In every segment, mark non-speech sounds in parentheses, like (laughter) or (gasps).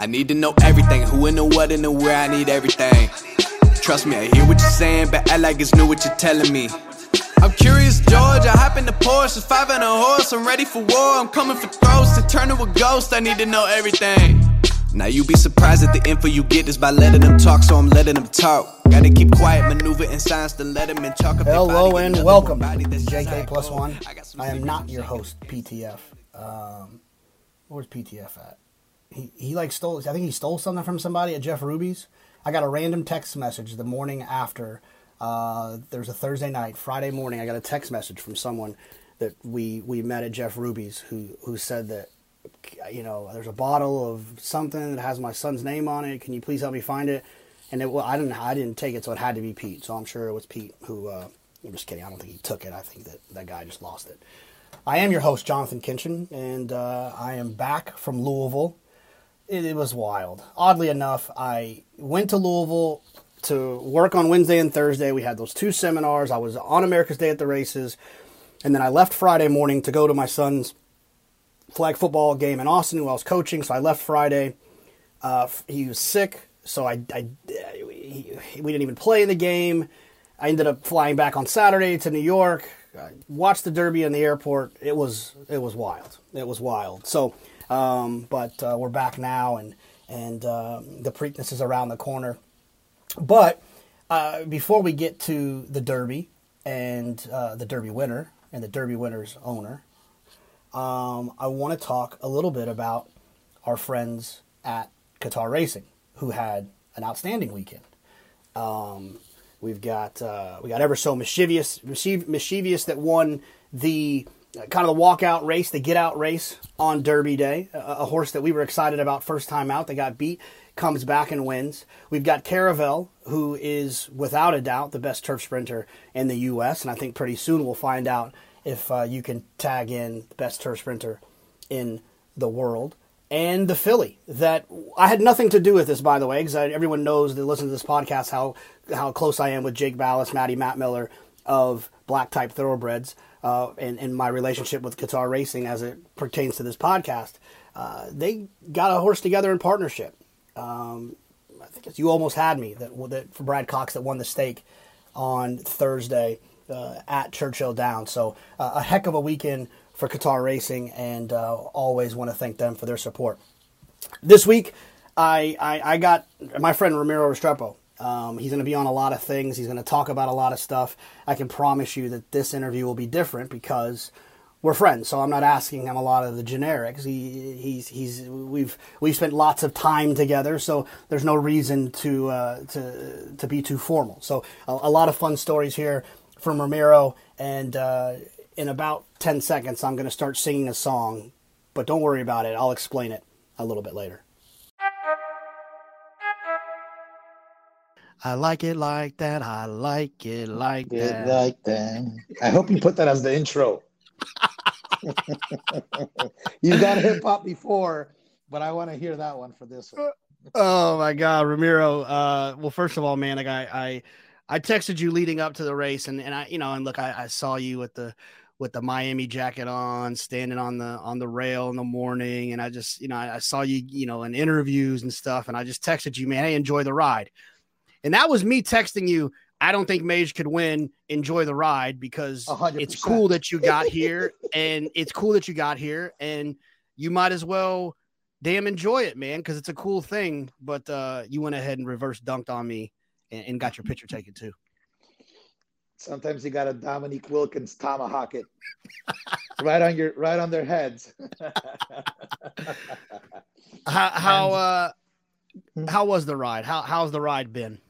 I need to know everything, who and the what and the where, I need everything. Trust me, I hear what you're saying, but act like it's new what you're telling me. I'm curious, George. I hop in the Porsche, five and a horse. I'm ready for war. I'm coming for throats to turn to a ghost. I need to know everything. Now you be surprised at the info you get is by letting them talk, so I'm letting them talk. Gotta keep quiet, maneuver in silence to let them in talk. Hello body and welcome JK Plus. One. I am not your host, PTF. Um, where's PTF at? He he like stole. I think he stole something from somebody at Jeff Ruby's. I got a random text message the morning after. Uh, there was a Thursday night, Friday morning. I got a text message from someone that we we met at Jeff Ruby's who who said that you know there's a bottle of something that has my son's name on it. Can you please help me find it? And it well, I didn't I didn't take it, so it had to be Pete. So I'm sure it was Pete who. Uh, I'm just kidding. I don't think he took it. I think that that guy just lost it. I am your host, Jonathan Kinchen, and uh, I am back from Louisville. It, it was wild. Oddly enough, I went to Louisville to work on Wednesday and Thursday. We had those two seminars. I was on America's Day at the races, and then I left Friday morning to go to my son's flag football game in Austin, who I was coaching. So I left Friday. Uh, he was sick, so I, I he, we didn't even play in the game. I ended up flying back on Saturday to New York. I watched the Derby in the airport. It was it was wild. It was wild. So, um, but uh, we're back now, and and uh, the Preakness is around the corner. But uh, before we get to the Derby and uh, the Derby winner and the Derby winner's owner, um, I want to talk a little bit about our friends at Qatar Racing who had an outstanding weekend. Um, we've got uh, we got ever so mischievous mischievous that won the kind of the walkout race, the get out race on Derby Day. A, a horse that we were excited about first time out. They got beat, comes back and wins. We've got Caravel, who is without a doubt the best turf sprinter in the U.S. And I think pretty soon we'll find out if uh, you can tag in the best turf sprinter in the world. And the filly that I had nothing to do with this, by the way, because everyone knows that listen to this podcast how how close I am with Jake Ballis, Matty Matt Miller of Black Type Thoroughbreds, uh, and, and my relationship with Qatar Racing as it pertains to this podcast. Uh, they got a horse together in partnership. Um, I think it's you almost had me that, that for Brad Cox that won the stake on Thursday uh, at Churchill Downs. So uh, a heck of a weekend for Qatar Racing, and uh, always want to thank them for their support. This week, I I, I got my friend Ramiro Restrepo. Um, he's going to be on a lot of things. He's going to talk about a lot of stuff. I can promise you that this interview will be different because we're friends. So I'm not asking him a lot of the generics. He he's he's we've we've spent lots of time together. So there's no reason to uh, to to be too formal. So a, a lot of fun stories here from Ramiro. And uh, in about ten seconds, I'm going to start singing a song. But don't worry about it. I'll explain it a little bit later. I like it like that. I like it like Get that. like that. I hope you put that as the intro. (laughs) You've got hip hop before, but I want to hear that one for this one. Oh my God, Ramiro. Uh, well, first of all, man, like I, I, I texted you leading up to the race, and and I, you know, and look, I, I saw you with the with the Miami jacket on, standing on the on the rail in the morning, and I just, you know, I, I saw you, you know, in interviews and stuff, and I just texted you, man, hey, enjoy the ride, and that was me texting you. I don't think Mage could win. Enjoy the ride because A hundred it's cool that you got (laughs) here, and it's cool that you got here, and you might as well damn enjoy it, man, because it's a cool thing. But uh, you went ahead and reverse dunked on me and, and got your picture (laughs) taken too. Sometimes you got a Dominique Wilkins tomahawk it (laughs) right on your right on their heads. How how uh, Hmm. how was the ride? How how's the ride been?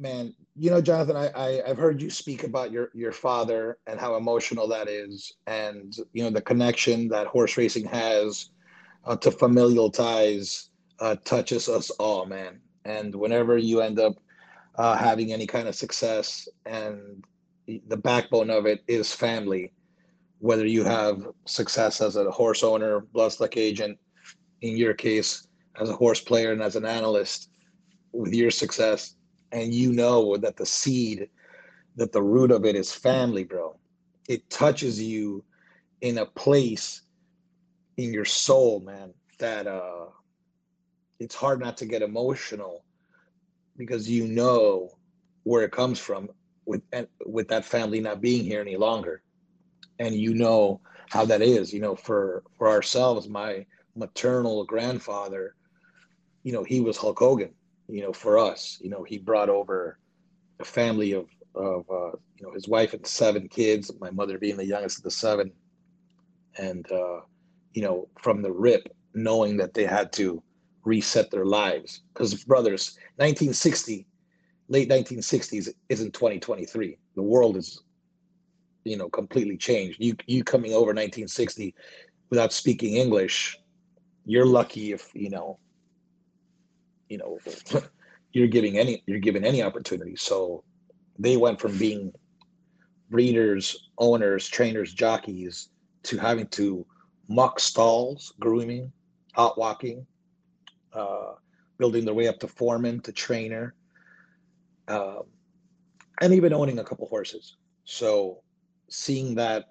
Man, you know, Jonathan, I, I I've heard you speak about your your father and how emotional that is, and you know the connection that horse racing has uh, to familial ties uh, touches us all, man. And whenever you end up uh, having any kind of success, and the backbone of it is family, whether you have success as a horse owner, bloodstock agent, in your case, as a horse player and as an analyst, with your success, and you know that the seed, that the root of it is family, bro. It touches you in a place in your soul, man, that uh it's hard not to get emotional because you know where it comes from with with that family not being here any longer and you know how that is you know for for ourselves my maternal grandfather you know he was hulk hogan you know for us you know he brought over a family of of uh, you know his wife and seven kids my mother being the youngest of the seven. And uh, you know from the rip knowing that they had to reset their lives. Because brothers 1960 late 1960s isn't 2023 the world is you know completely changed. You you coming over 1960 without speaking english you're lucky if you know you know (laughs) you're giving any you're given any opportunity so they went from being breeders owners trainers jockeys to having to muck stalls grooming hot walking uh, building their way up to foreman to trainer um, and even owning a couple horses so seeing that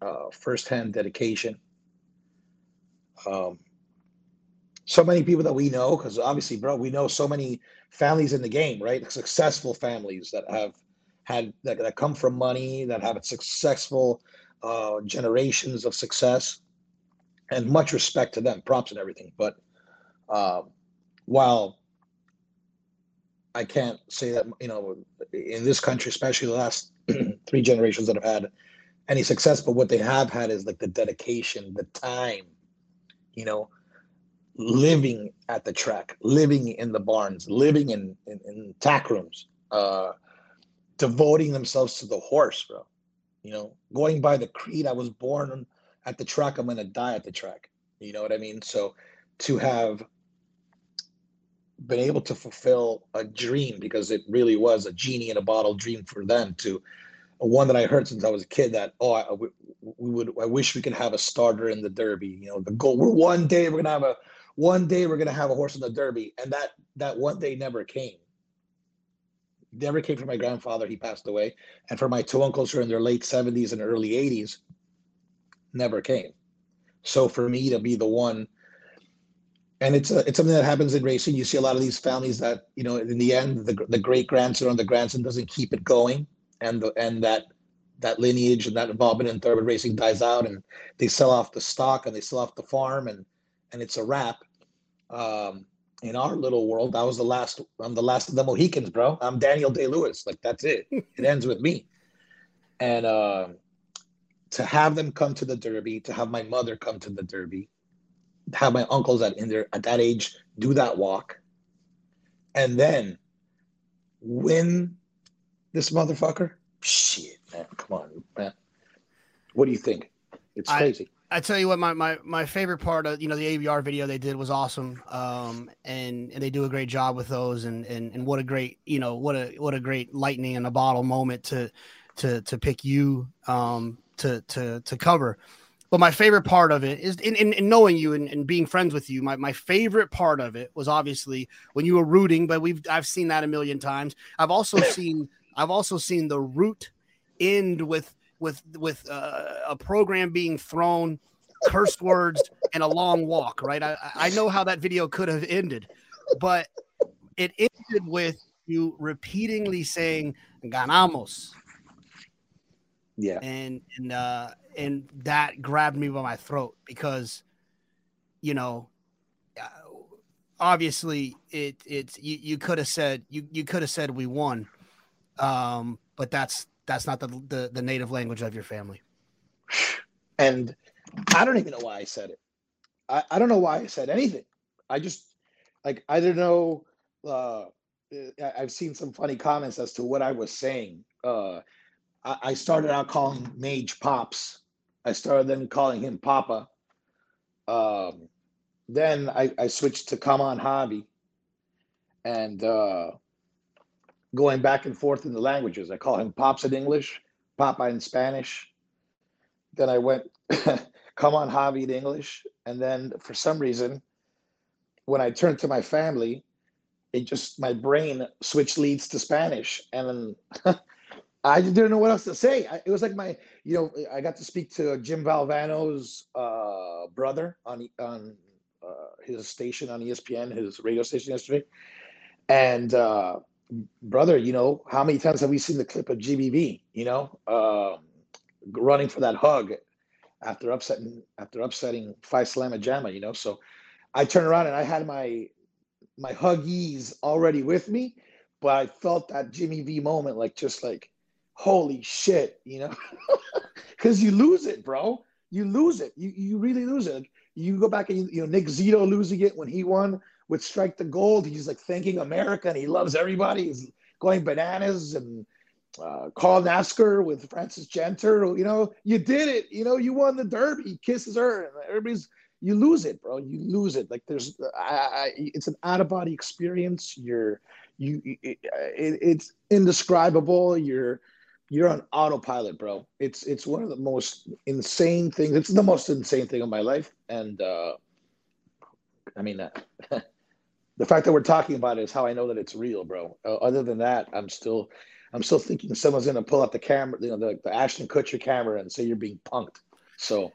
uh, firsthand dedication. Um, so many people that we know, because obviously, bro, we know so many families in the game, right? Successful families that have had that, that come from money, that have successful uh, generations of success, and much respect to them, props and everything. But uh, while I can't say that you know in this country, especially the last (clears throat) three generations that have had any success, but what they have had is like the dedication, the time, you know, living at the track, living in the barns, living in in, in tack rooms, uh, devoting themselves to the horse, bro. You know, going by the creed, I was born at the track, I'm gonna die at the track. You know what I mean? So to have been able to fulfill a dream because it really was a genie in a bottle dream for them to one that I heard since I was a kid that oh I, we, would I wish we could have a starter in the Derby. You know, the goal we're one day we're gonna have a one day we're gonna have a horse in the Derby, and that that one day never came. Never came for my grandfather. He passed away, and for my two uncles who are in their late seventies and early eighties, never came. So for me to be the one, and it's a, it's something that happens in racing. You see a lot of these families that you know in the end the the great grandson or the grandson doesn't keep it going and the and that that lineage and that involvement in thoroughbred racing dies out and they sell off the stock and they sell off the farm and and it's a wrap um in our little world i was the last i'm the last of the mohicans bro i'm daniel day lewis like that's it (laughs) it ends with me and uh to have them come to the derby to have my mother come to the derby have my uncles at in their at that age do that walk and then win this motherfucker? Shit, man. Come on, man. What do you think? It's crazy. I, I tell you what, my, my my favorite part of you know the ABR video they did was awesome, um, and and they do a great job with those, and and and what a great you know what a what a great lightning in a bottle moment to to to pick you um to to to cover. But my favorite part of it is in, in, in knowing you and, and, being friends with you. My, my favorite part of it was obviously when you were rooting, but we've I've seen that a million times. I've also (laughs) seen I've also seen the root end with with with uh, a program being thrown, curse words, and a long walk. Right. I, I know how that video could have ended, but it ended with you repeatedly saying "ganamos." Yeah. And and uh, and that grabbed me by my throat because, you know, uh, obviously it it's you, you could have said you you could have said we won um, but that's that's not the, the the native language of your family. And I don't even know why I said it. I, I don't know why I said anything. I just like I don't know. Uh, I've seen some funny comments as to what I was saying. Uh, I, I started out calling Mage Pops. I started then calling him Papa. Um, then I, I switched to Come On Javi, and uh, going back and forth in the languages. I call him Pops in English, Papa in Spanish. Then I went, (laughs) come on, Javi in English. And then for some reason, when I turned to my family, it just, my brain switched leads to Spanish. And then (laughs) I didn't know what else to say. I, it was like my, you know, I got to speak to Jim Valvano's uh, brother on, on uh, his station on ESPN, his radio station yesterday, and uh, brother, you know how many times have we seen the clip of GBV? You know, uh, running for that hug after upsetting after upsetting Phi Slama Jama. You know, so I turned around and I had my my huggies already with me, but I felt that Jimmy V moment, like just like, holy shit, you know, (laughs) because you lose it, bro. You lose it. You you really lose it. You go back and you, you know Nick Zito losing it when he won with Strike the Gold. He's like thanking America and he loves everybody. He's going bananas and uh, Carl Nafzger with Frances Genter. You know, you did it. You know, you won the Derby. He kisses her and everybody's you lose it, bro. You lose it. Like there's, I, I, it's an out of body experience. You're, you, it, it's indescribable. You're, you're on autopilot, bro. It's, it's one of the most insane things. It's the most insane thing of my life. And, uh, I mean, uh, (laughs) the fact that we're talking about it is how I know that it's real, bro. Uh, other than that, I'm still, I'm still thinking someone's gonna pull out the camera, you know, the, the Ashton Kutcher camera and say you're being punked. So,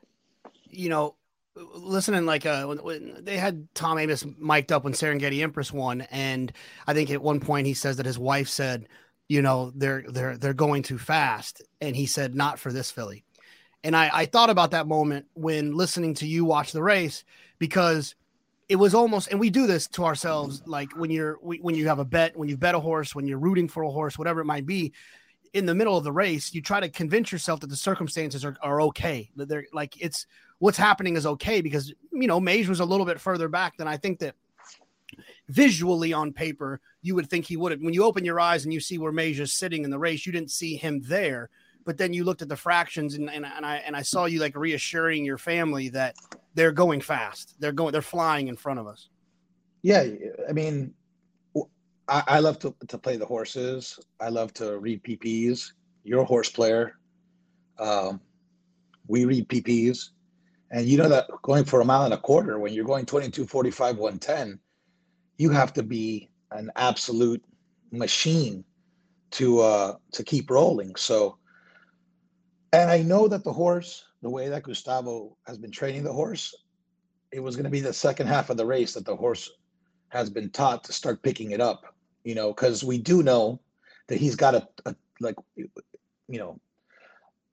you know, listening like uh when, when, they had Tom Amoss mic'd up when Serengeti Empress won, and I think at one point he says that his wife said, you know, they're they're they're going too fast, and he said not for this filly, and I I thought about that moment when listening to you watch the race because it was almost and we do this to ourselves like when you're when you have a bet when you bet a horse when you're rooting for a horse whatever it might be in the middle of the race you try to convince yourself that the circumstances are, are okay that they're like it's what's happening is okay because you know Mage was a little bit further back than I think that visually on paper you would think he would have. When you open your eyes and you see where Mage is sitting in the race, you didn't see him there. But then you looked at the fractions and, and, and I and I saw you like reassuring your family that they're going fast. They're going. They're flying in front of us. Yeah, I mean, I, I love to, to play the horses. I love to read PPs. You're a horse player. Um, we read PPs. And you know that going for a mile and a quarter, when you're going 22, 45, 110, you have to be an absolute machine to uh to keep rolling. So and I know that the horse, the way that Gustavo has been training the horse, it was going to be the second half of the race that the horse has been taught to start picking it up, you know, because we do know that he's got a, a like, you know,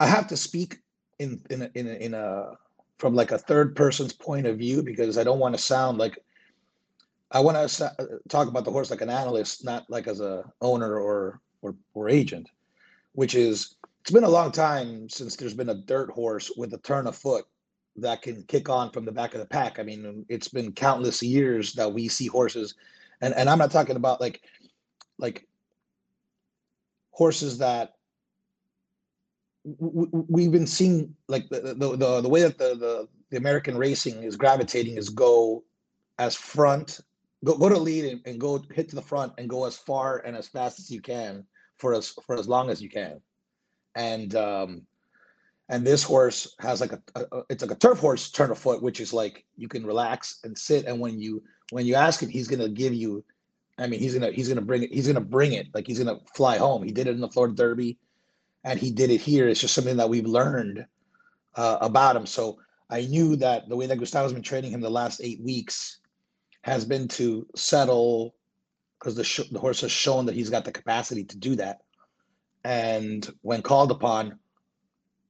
I have to speak in in a, in a, in a from like a third person's point of view because I don't want to sound like I want to talk about the horse like an analyst, not like as a owner or or or agent. Which is, it's been a long time since there's been a dirt horse with a turn of foot that can kick on from the back of the pack. I mean, it's been countless years that we see horses, and and I'm not talking about like like horses that we've been seeing like the, the the, the way that the, the the American racing is gravitating is go as front, go go to lead and, and go hit to the front and go as far and as fast as you can for as for as long as you can, and um, and this horse has like a, a, it's like a turf horse turn of foot, which is like you can relax and sit, and when you when you ask him, he's gonna give you. I mean, he's gonna he's gonna bring it. He's gonna bring it like he's gonna fly home. He did it in the Florida Derby and he did it here. It's just something that we've learned uh, about him. So I knew that the way that Gustavo's been training him the last eight weeks has been to settle because the, sh- the horse has shown that he's got the capacity to do that. And when called upon,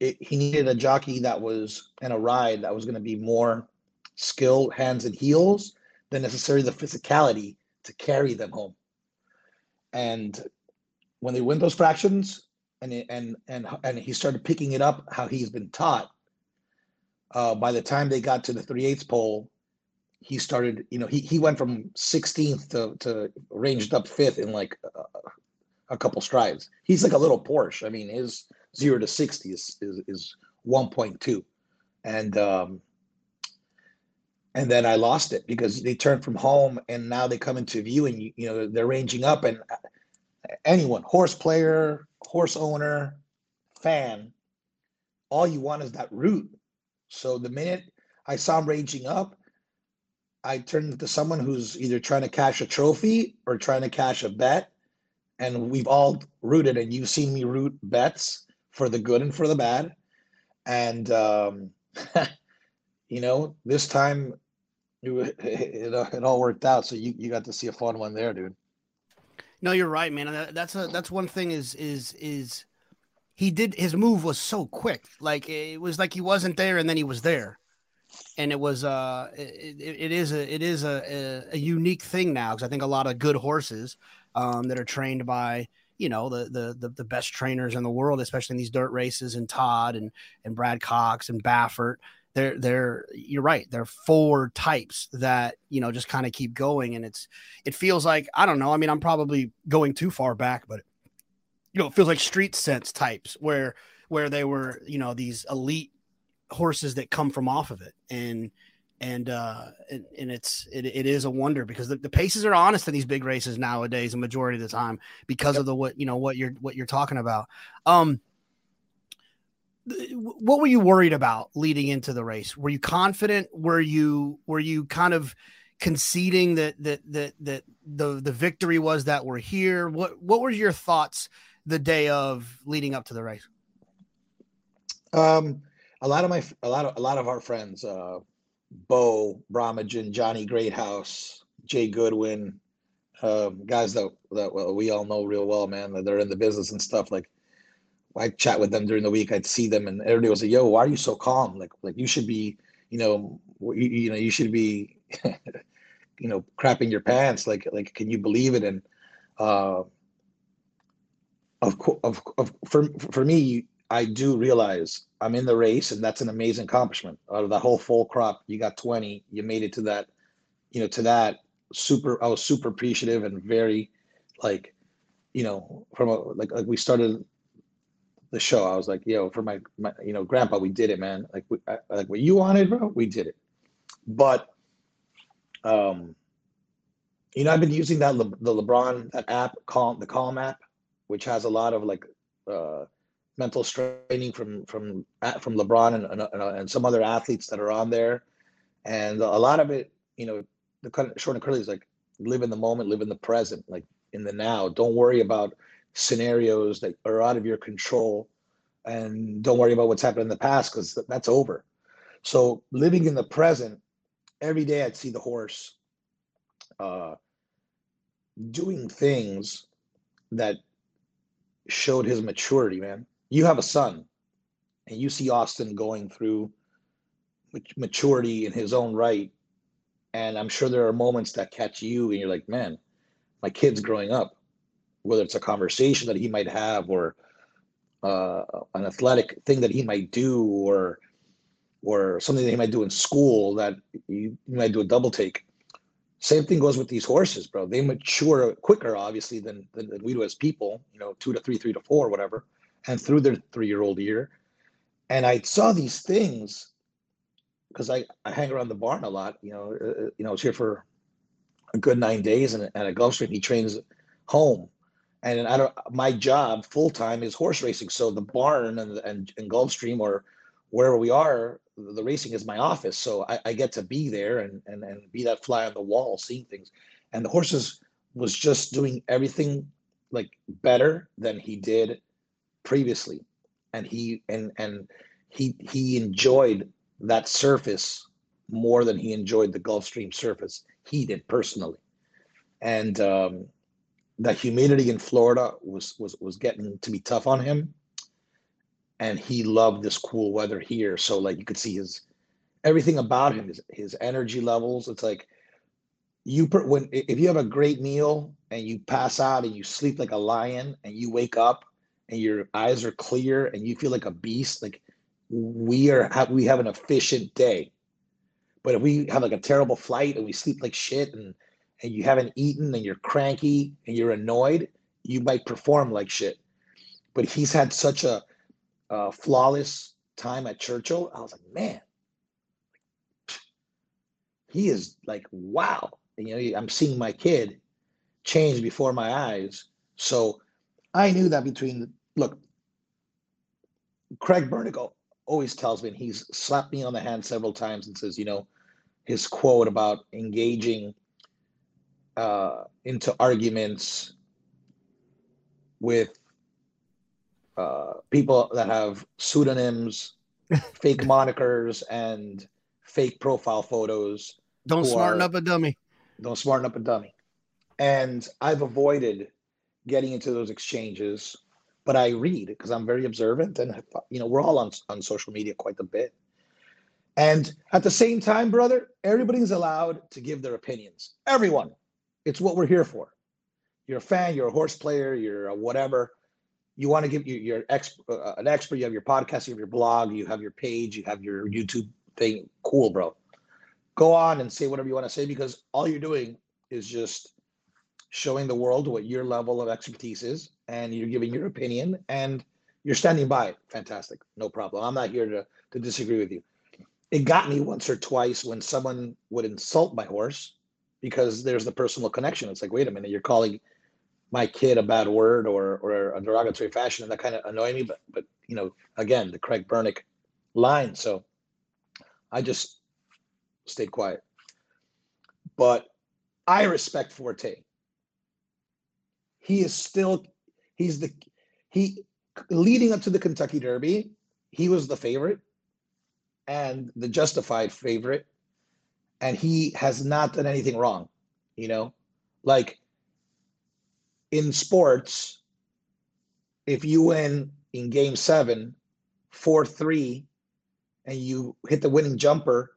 it, he needed a jockey that was in a ride that was going to be more skill, hands and heels than necessarily the physicality to carry them home. And when they win those fractions, and and and and he started picking it up how he's been taught. Uh, by the time they got to the three eighths pole, he started. You know, he he went from 16th to to ranged up fifth in like a, a couple strides. He's like a little Porsche. I mean, his zero to 60 is is, is 1.2, and um, and then I lost it because they turned from home and now they come into view and you, you know they're ranging up and uh, anyone horse player horse owner, fan, all you want is that root. So the minute I saw him raging up, I turned to someone who's either trying to cash a trophy or trying to cash a bet. And we've all rooted, and you've seen me root bets for the good and for the bad. And, um, (laughs) you know, this time it, (laughs) it, it all worked out. So you, you got to see a fun one there, dude. No, you're right, man. That's a that's one thing is is is he did his move was so quick. Like it was like he wasn't there and then he was there. And it was uh it, it is a it is a, a, a unique thing now because I think a lot of good horses um that are trained by you know the, the, the the best trainers in the world, especially in these dirt races, and Todd and and Brad Cox and Baffert. They're they're you're right. They're four types that you know just kind of keep going, and it's it feels like I don't know. I mean, I'm probably going too far back, but you know, it feels like street sense types where where they were you know these elite horses that come from off of it, and and uh and, and it's it, it is a wonder because the, the paces are honest in these big races nowadays a majority of the time because yep. of the what you know what you're what you're talking about. Um what were you worried about leading into the race? Were you confident? Were you were you kind of conceding that that that that the the victory was that we're here? What what were your thoughts the day of leading up to the race? Um a lot of my a lot of a lot of our friends uh Bo Bromagen, Johnny Greathouse, Jay Goodwin, um, guys that that we all know real well, man. That they're in the business and stuff. Like I'd chat with them during the week. I'd see them, and everybody was like, "Yo, why are you so calm? Like, like you should be, you know, you, you know, you should be, (laughs) you know, crapping your pants. Like, like, can you believe it?" And uh, of course, of, of for for me, I do realize I'm in the race, and that's an amazing accomplishment. Out of the whole full crop, you got 20. You made it to that, you know, to that super. I was super appreciative and very, like, you know, from a, like like we started the show. I was like, yo, for my, my you know, grandpa, we did it, man. Like, we, I, like what you wanted, bro, we did it. But, um, you know, I've been using that Le, the LeBron that app, Calm, the Calm app, which has a lot of like. uh mental training from from from LeBron and, and, and some other athletes that are on there, and a lot of it, you know, the short and curly is like live in the moment, live in the present, like in the now. Don't worry about scenarios that are out of your control, and don't worry about what's happened in the past because that's over. So living in the present, every day I'd see the horse uh, doing things that showed his maturity, man you have a son and you see Austin going through maturity in his own right. And I'm sure there are moments that catch you and you're like, man, my kid's growing up, whether it's a conversation that he might have or uh, an athletic thing that he might do or or something that he might do in school that you, might do a double take. Same thing goes with these horses, bro. They mature quicker, obviously, than, than, than we do as people, you know, two to three, three to four, whatever and through their three year old year. And I saw these things because I, I hang around the barn a lot. You know, uh, uh, you know, I was here for a good nine days, and, and at Gulfstream he trains home. And I don't. My job full time is horse racing. So the barn and and, and Gulfstream or wherever we are, the racing is my office. So I, I get to be there and, and and be that fly on the wall, seeing things. And the horses was just doing everything like better than he did previously and he and and he he enjoyed that surface more than he enjoyed the Gulfstream surface. He did personally. And um the humidity in Florida was was was getting to be tough on him. And he loved this cool weather here. So like you could see his everything about him his, his energy levels. It's like you when if you have a great meal and you pass out and you sleep like a lion and you wake up and your eyes are clear and you feel like a beast, like we are we have an efficient day. But if we have like a terrible flight and we sleep like shit and and you haven't eaten and you're cranky and you're annoyed, you might perform like shit. But he's had such a, a flawless time at Churchill. I was like, man, he is like, wow. And, you know, I'm seeing my kid change before my eyes. So I knew that between look, Craig Bernigal always tells me, and he's slapped me on the hand several times and says, you know, his quote about engaging uh, into arguments with uh, people that have pseudonyms, (laughs) fake monikers, and fake profile photos Don't smarten are, up a dummy. Don't smarten up a dummy. And I've avoided getting into those exchanges, but I read because I'm very observant, and you know we're all on on social media quite a bit. And at the same time, brother, everybody's allowed to give their opinions. Everyone. It's what we're here for. You're a fan, you're a horse player, you're a whatever. You want to give you you're ex, uh, an expert, you have your podcast, you have your blog, you have your page, you have your YouTube thing. Cool, bro. Go on and say whatever you want to say because all you're doing is just showing the world what your level of expertise is and you're giving your opinion and you're standing by it. Fantastic. No problem. I'm not here to, to disagree with you it got me once or twice when someone would insult my horse because there's the personal connection. It's like, wait a minute, you're calling my kid a bad word or or a derogatory fashion, and that kind of annoyed me. But but you know, again, the Craig Bernick line. So I just stayed quiet. But I respect Forte. He is still he's the he leading up to the Kentucky Derby, he was the favorite and the justified favorite, and he has not done anything wrong. You know, like in sports, if you win in game seven, 4 3, and you hit the winning jumper,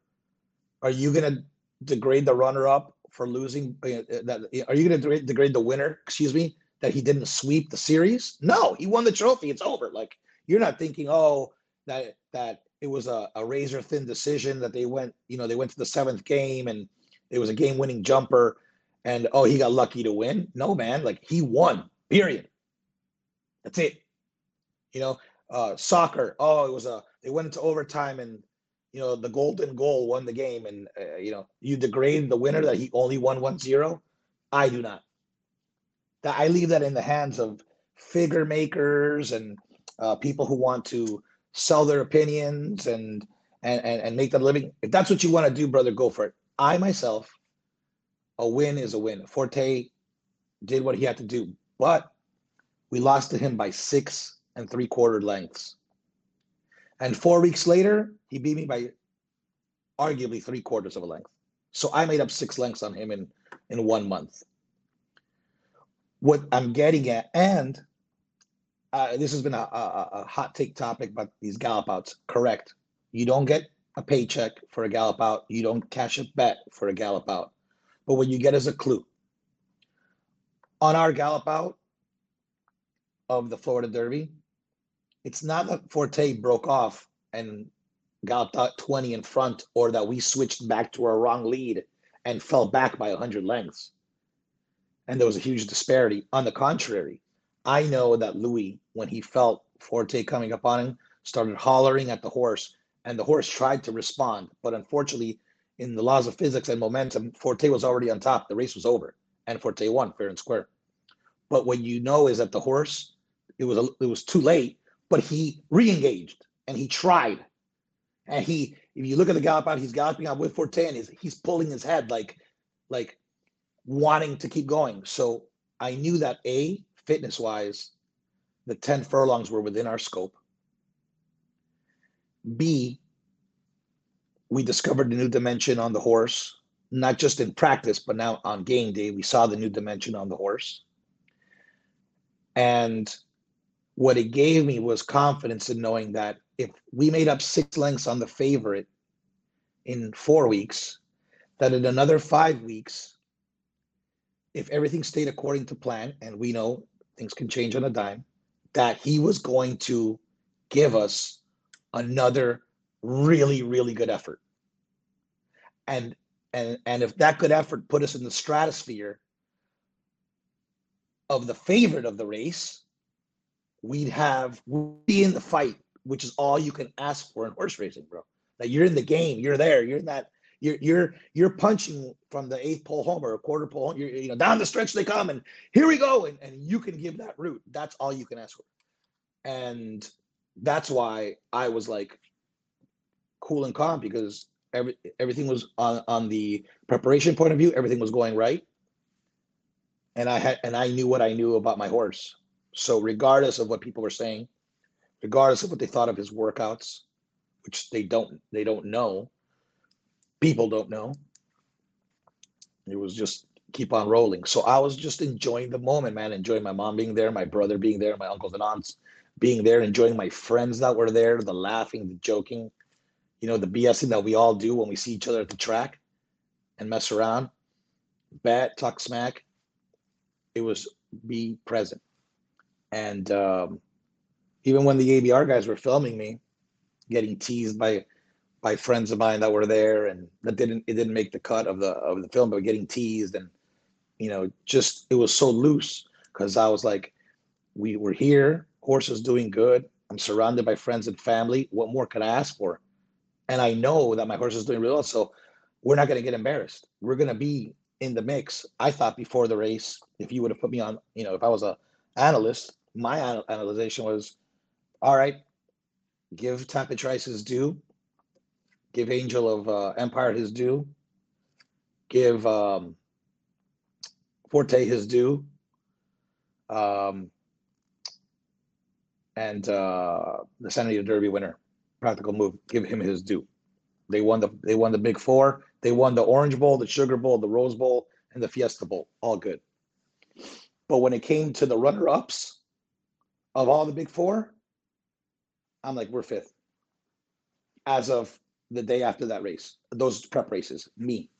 are you going to degrade the runner up for losing? Uh, that Are you going to degrade the winner, excuse me, that he didn't sweep the series? No, he won the trophy. It's over. Like, you're not thinking, oh, that that it was a, a razor thin decision that they went, you know, they went to the seventh game and it was a game winning jumper and oh, he got lucky to win. No, man, like he won, period. That's it. You know, uh, soccer, oh, it was a, they went into overtime and, you know, the golden goal won the game. And, uh, you know, you degrade the winner that he only won 1 0. I do not. That I leave that in the hands of figure makers and uh, people who want to sell their opinions and and and, and make them living. If that's what you want to do, brother, go for it. I myself, a win is a win. Forte did what he had to do, but we lost to him by six and three quarter lengths. And four weeks later, he beat me by arguably three quarters of a length. So I made up six lengths on him in in one month. What I'm getting at, and uh, this has been a, a, a, hot take topic, but these gallop outs, correct. You don't get a paycheck for a gallop out. You don't cash a bet for a gallop out. But what you get is a clue. On our gallop out of the Florida Derby, it's not that Forte broke off and galloped out 20 in front or that we switched back to our wrong lead and fell back by 100 lengths. And there was a huge disparity. On the contrary, I know that Luis, when he felt Forte coming up on him, started hollering at the horse, and the horse tried to respond. But unfortunately, in the laws of physics and momentum, Forte was already on top. The race was over, and Forte won fair and square. But what you know is that the horse, it was a, it was too late, but he re-engaged and he tried. And he, if you look at the gallop out, he's galloping out with Forte and he's, he's pulling his head like, like wanting to keep going. So I knew that A, fitness wise, the 10 furlongs were within our scope. B, we discovered a new dimension on the horse, not just in practice, but now on game day, we saw the new dimension on the horse. And what it gave me was confidence in knowing that if we made up six lengths on the favorite in four weeks, that in another five weeks, if everything stayed according to plan, and we know things can change on a dime, that he was going to give us another really, really good effort. And and and if that good effort put us in the stratosphere of the favorite of the race, we'd have we'd be in the fight, which is all you can ask for in horse racing, bro. That you're in the game, you're there, you're in that you're you're you're punching from the eighth pole home or a quarter pole home. You're, you know down the stretch they come and here we go and, and you can give that route. That's all you can ask for, and that's why I was like cool and calm because every everything was on on the preparation point of view. Everything was going right, and I had and I knew what I knew about my horse. So regardless of what people were saying, regardless of what they thought of his workouts, which they don't they don't know people don't know. It was just keep on rolling. So I was just enjoying the moment, man, enjoying my mom being there, my brother being there, my uncles and aunts being there, enjoying my friends that were there, the laughing, the joking, you know, the BSing that we all do when we see each other at the track and mess around, bat, talk smack. It was be present. And um, even when the ABR guys were filming me, getting teased by by friends of mine that were there and that didn't it didn't make the cut of the of the film, but getting teased and you know, just it was so loose because I was like, we were here, horse is doing good. I'm surrounded by friends and family. What more could I ask for? And I know that my horse is doing really well. So we're not going to get embarrassed. We're going to be in the mix. I thought before the race, if you would have put me on, you know, if I was a analyst, my analyzation was, all right, give Tapit Trice his due, give Angel of uh, Empire his due, give um, Forte his due, um, and uh, the Santa Anita Derby winner practical move. Give him his due. They won the they won the Big Four. They won the Orange Bowl, the Sugar Bowl, the Rose Bowl, and the Fiesta Bowl. All good. But when it came to the runner ups of all the Big Four, I'm like, we're fifth. As of the day after that race, those prep races, me.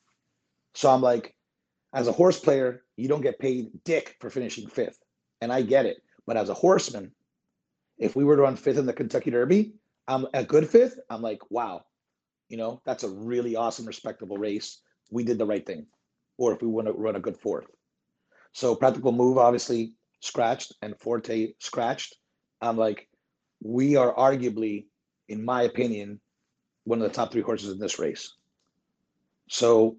So I'm like, as a horse player, you don't get paid dick for finishing fifth. And I get it. But as a horseman, if we were to run fifth in the Kentucky Derby, I'm a good fifth. I'm like, wow, you know, that's a really awesome, respectable race. We did the right thing. Or if we want to run a good fourth. So practical move, obviously scratched and Forte scratched. I'm like, we are arguably, in my opinion, one of the top three horses in this race. So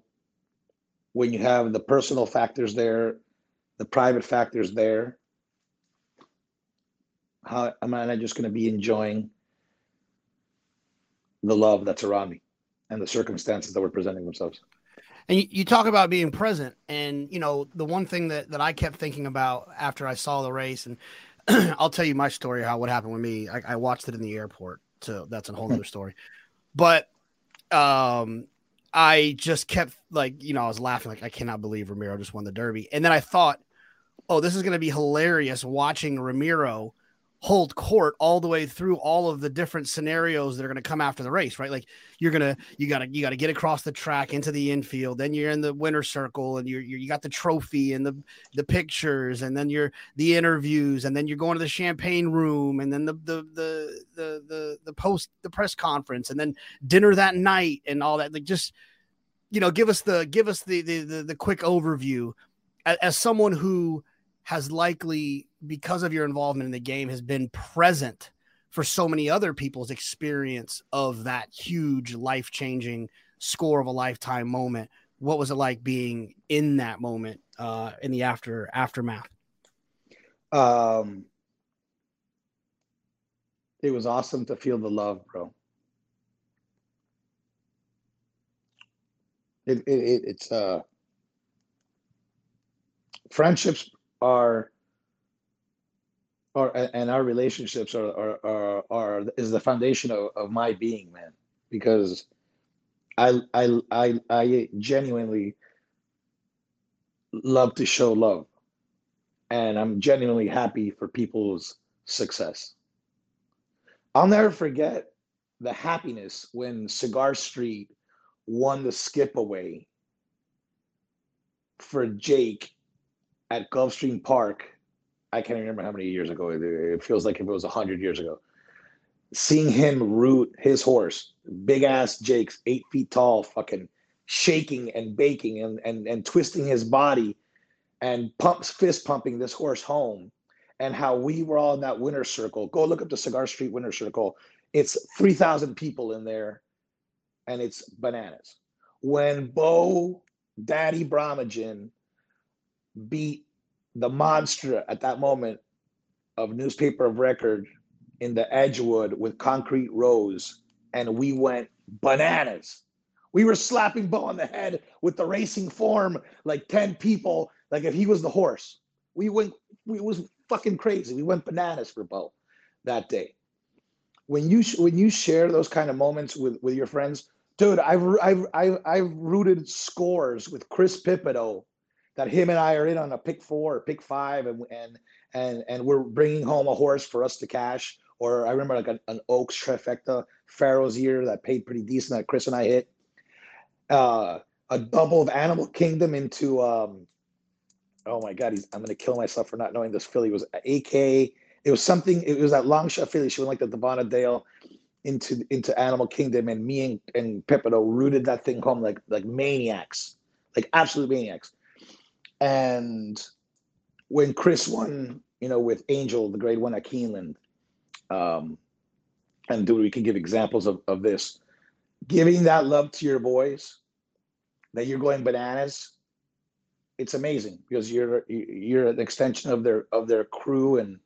when you have the personal factors there, the private factors there, how am I just going to be enjoying the love that's around me and the circumstances that were presenting themselves. And you, you, talk about being present, and you know the one thing that that I kept thinking about after I saw the race, and (clears throat) I'll tell you my story how what happened with me. I, I watched it in the airport, so that's a whole hmm. other story. But um, I just kept like you know I was laughing like I cannot believe Ramiro just won the Derby, and then I thought, oh, this is going to be hilarious watching Ramiro hold court all the way through all of the different scenarios that are going to come after the race right? Like you're gonna you gotta you gotta get across the track into the infield then you're in the winner circle and you're, you're you got the trophy and the the pictures and then you're the interviews and then you're going to the champagne room and then the the the the the, the post the press conference and then dinner that night and all that. Like just you know give us the give us the the the, the quick overview. As, as someone who has likely, because of your involvement in the game, has been present for so many other people's experience of that huge life changing score of a lifetime moment. What was it like being in that moment uh, in the after aftermath? Um, it was awesome to feel the love, bro. It, it, it it's uh friendships are or and our relationships are are are, are is the foundation of, of my being man. Because I, I i i genuinely love to show love. And i'm genuinely happy for people's success. I'll never forget the happiness when cigar street won the skip away for jake at Gulfstream Park. I can't remember how many years ago. It feels like if it was hundred years ago. Seeing him root his horse, big ass Jake's eight feet tall, fucking shaking and baking and and and twisting his body, and pumps fist pumping this horse home, and how we were all in that winner circle. Go look up the Cigar Street winner circle. It's three thousand people in there, and it's bananas. When Bo Daddy Bromagen beat the monster at that moment of newspaper of record in the Edgewood with Concrete Rose, and we went bananas. We were slapping Bo on the head with the racing form like 10 people, like if he was the horse. We went, we was fucking crazy. We went bananas for Bo that day. When you when you share those kind of moments with with your friends, dude, I've I've I've, I've rooted scores with Chris Pipito that him and I are in on a pick four or pick five, and and and and we're bringing home a horse for us to cash. Or I remember like an, an Oaks trifecta Pharaoh's year that paid pretty decent that Chris and I hit. Uh, a double of Animal Kingdom into um, oh my god, he's, I'm gonna kill myself for not knowing this filly was AK. It was something. It was that long shot filly. She went like the Devona Dale into into Animal Kingdom, and me and, and Pepito rooted that thing home like like maniacs, like absolute maniacs. And when Chris won, you know, with Angel, the grade one at Keeneland, um, and do we can give examples of, of this, giving that love to your boys, that you're going bananas. It's amazing because you're you're an extension of their of their crew and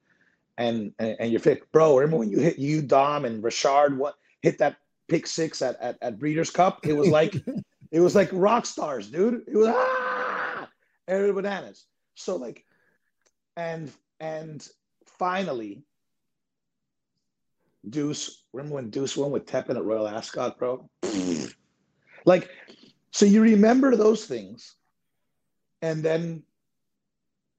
and and, and you're fit. Bro, remember when you hit you, Dom, and Richard what hit that pick six at, at, at Breeders' Cup? It was like (laughs) it was like rock stars, dude. It was ah every bananas. So like and and finally Deuce, remember when Deuce won with Tepin at Royal Ascot, bro? (laughs) like, so you remember those things, and then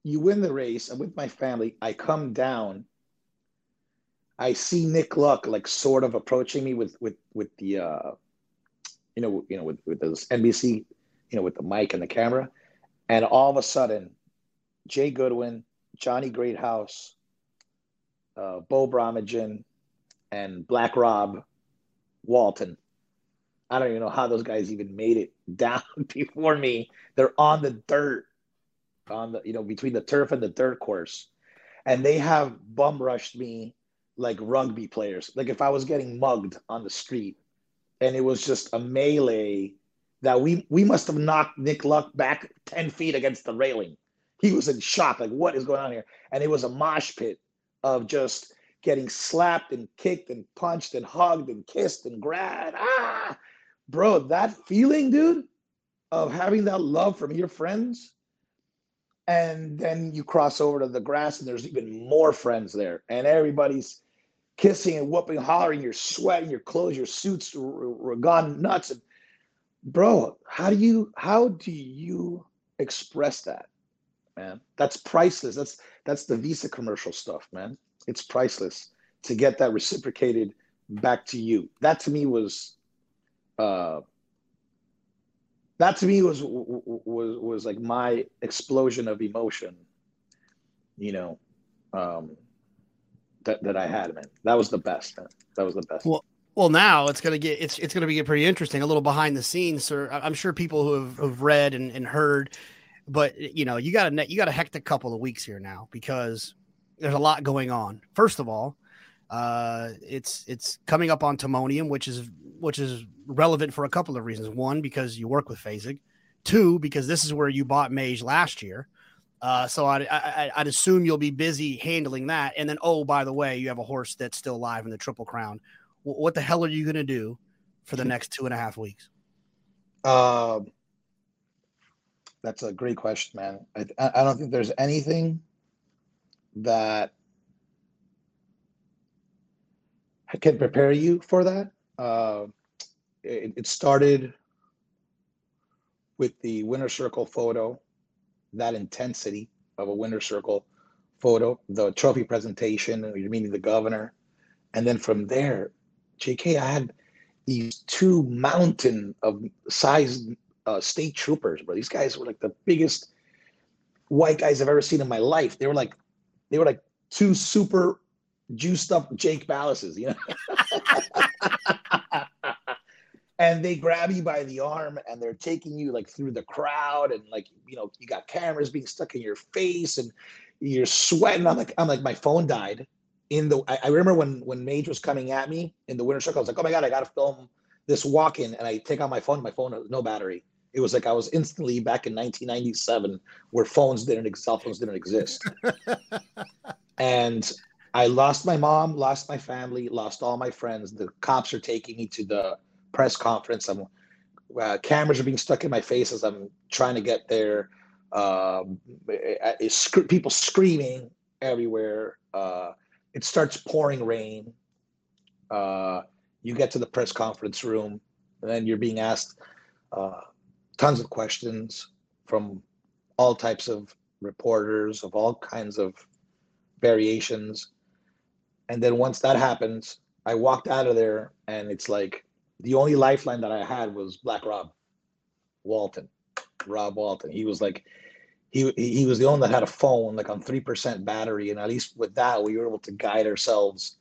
you win the race. I'm with my family. I come down. I see Nick Luck like sort of approaching me with with with the uh, you know you know with with this NBC you know with the mic and the camera, and all of a sudden, Jay Goodwin, Johnny Greathouse, uh, Beau Bromagen, and Black Rob Walton. I don't even know how those guys even made it (laughs) down before me. They're on the dirt, on the you know between the turf and the dirt course, and they have bum rushed me like rugby players. Like if I was getting mugged on the street, and it was just a melee that we we must have knocked Nick Luck back ten feet against the railing. He was in shock, like what is going on here? And it was a mosh pit of just getting slapped and kicked and punched and hugged and kissed and grabbed. Ah, bro, that feeling, dude, of having that love from your friends. And then you cross over to the grass and there's even more friends there. And everybody's kissing and whooping, hollering, you're sweating, your clothes, your suits are gone nuts. And bro, how do you how do you express that? Man, that's priceless. That's that's the Visa commercial stuff, man it's priceless to get that reciprocated back to you. That to me was, uh, that to me was was was like my explosion of emotion. You know, um, that that I had, man. That was the best. Man. That was the best. Well, well, now it's gonna get it's it's gonna be pretty interesting. A little behind the scenes, sir. I'm sure people who have, have read and, and heard, but you know, you got a you got a hectic couple of weeks here now because there's a lot going on. First of all, uh, it's it's coming up on Timonium, which is which is relevant for a couple of reasons. One, because you work with Fasig. Two, because this is where you bought Mage last year. Uh, so I'd, I, I'd assume you'll be busy handling that. And then, oh, by the way, you have a horse that's still alive in the Triple Crown. What the hell are you going to do for the next two and a half weeks? Um, that's a great question, man. I, I don't think there's anything that can prepare you for that. Uh, it, it, started with the winner circle photo, that intensity of a winner circle photo, the trophy presentation, you're meeting the governor. And then from there, JK, I had these two mountain of size uh, state troopers, bro. These guys were like the biggest white guys I've ever seen in my life. They were like they were like two super juiced up Jake Ballises, you know. (laughs) and they grab you by the arm and they're taking you like through the crowd and like you know you got cameras being stuck in your face and you're sweating. I'm like I'm like my phone died in the. I, I remember when when Mage was coming at me in the winter circle. I was like, oh my god, I got to film this walk in, and I take out my phone. My phone has no battery. It was like I was instantly back in 1997 where phones didn't, cell phones didn't exist. (laughs) and I lost my mom, lost my family, lost all my friends. The cops are taking me to the press conference. I'm, uh, cameras are being stuck in my face as I'm trying to get there. Um, it, it, people screaming everywhere. Uh, it starts pouring rain. Uh, you get to the press conference room and then you're being asked uh, tons of questions from all types of reporters of all kinds of variations. And then once that happens, I walked out of there and it's like the only lifeline that I had was Black Rob Walton, Rob Walton. He was like, he he was the only that had a phone like on three percent battery, and at least with that we were able to guide ourselves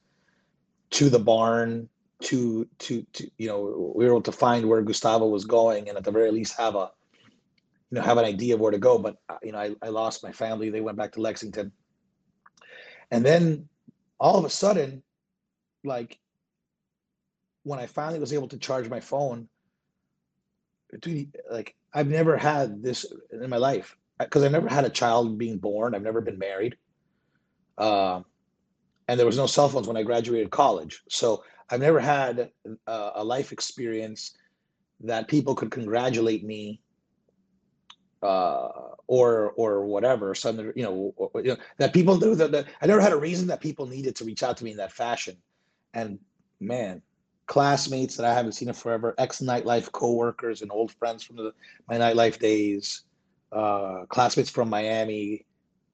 to the barn, to to to you know we were able to find where Gustavo was going, and at the very least have a you know have an idea of where to go. But uh, you know I, I lost my family; they went back to Lexington, and then all of a sudden, like when I finally was able to charge my phone, like I've never had this in my life because I've never had a child being born. I've never been married. Uh, and there was no cell phones when I graduated college. So I've never had a, a life experience that people could congratulate me uh, or or whatever. Some you know, or, you know that people do that, that. I never had a reason that people needed to reach out to me in that fashion. And man, classmates that I haven't seen in forever, ex nightlife coworkers and old friends from the, my nightlife days, uh, classmates from Miami,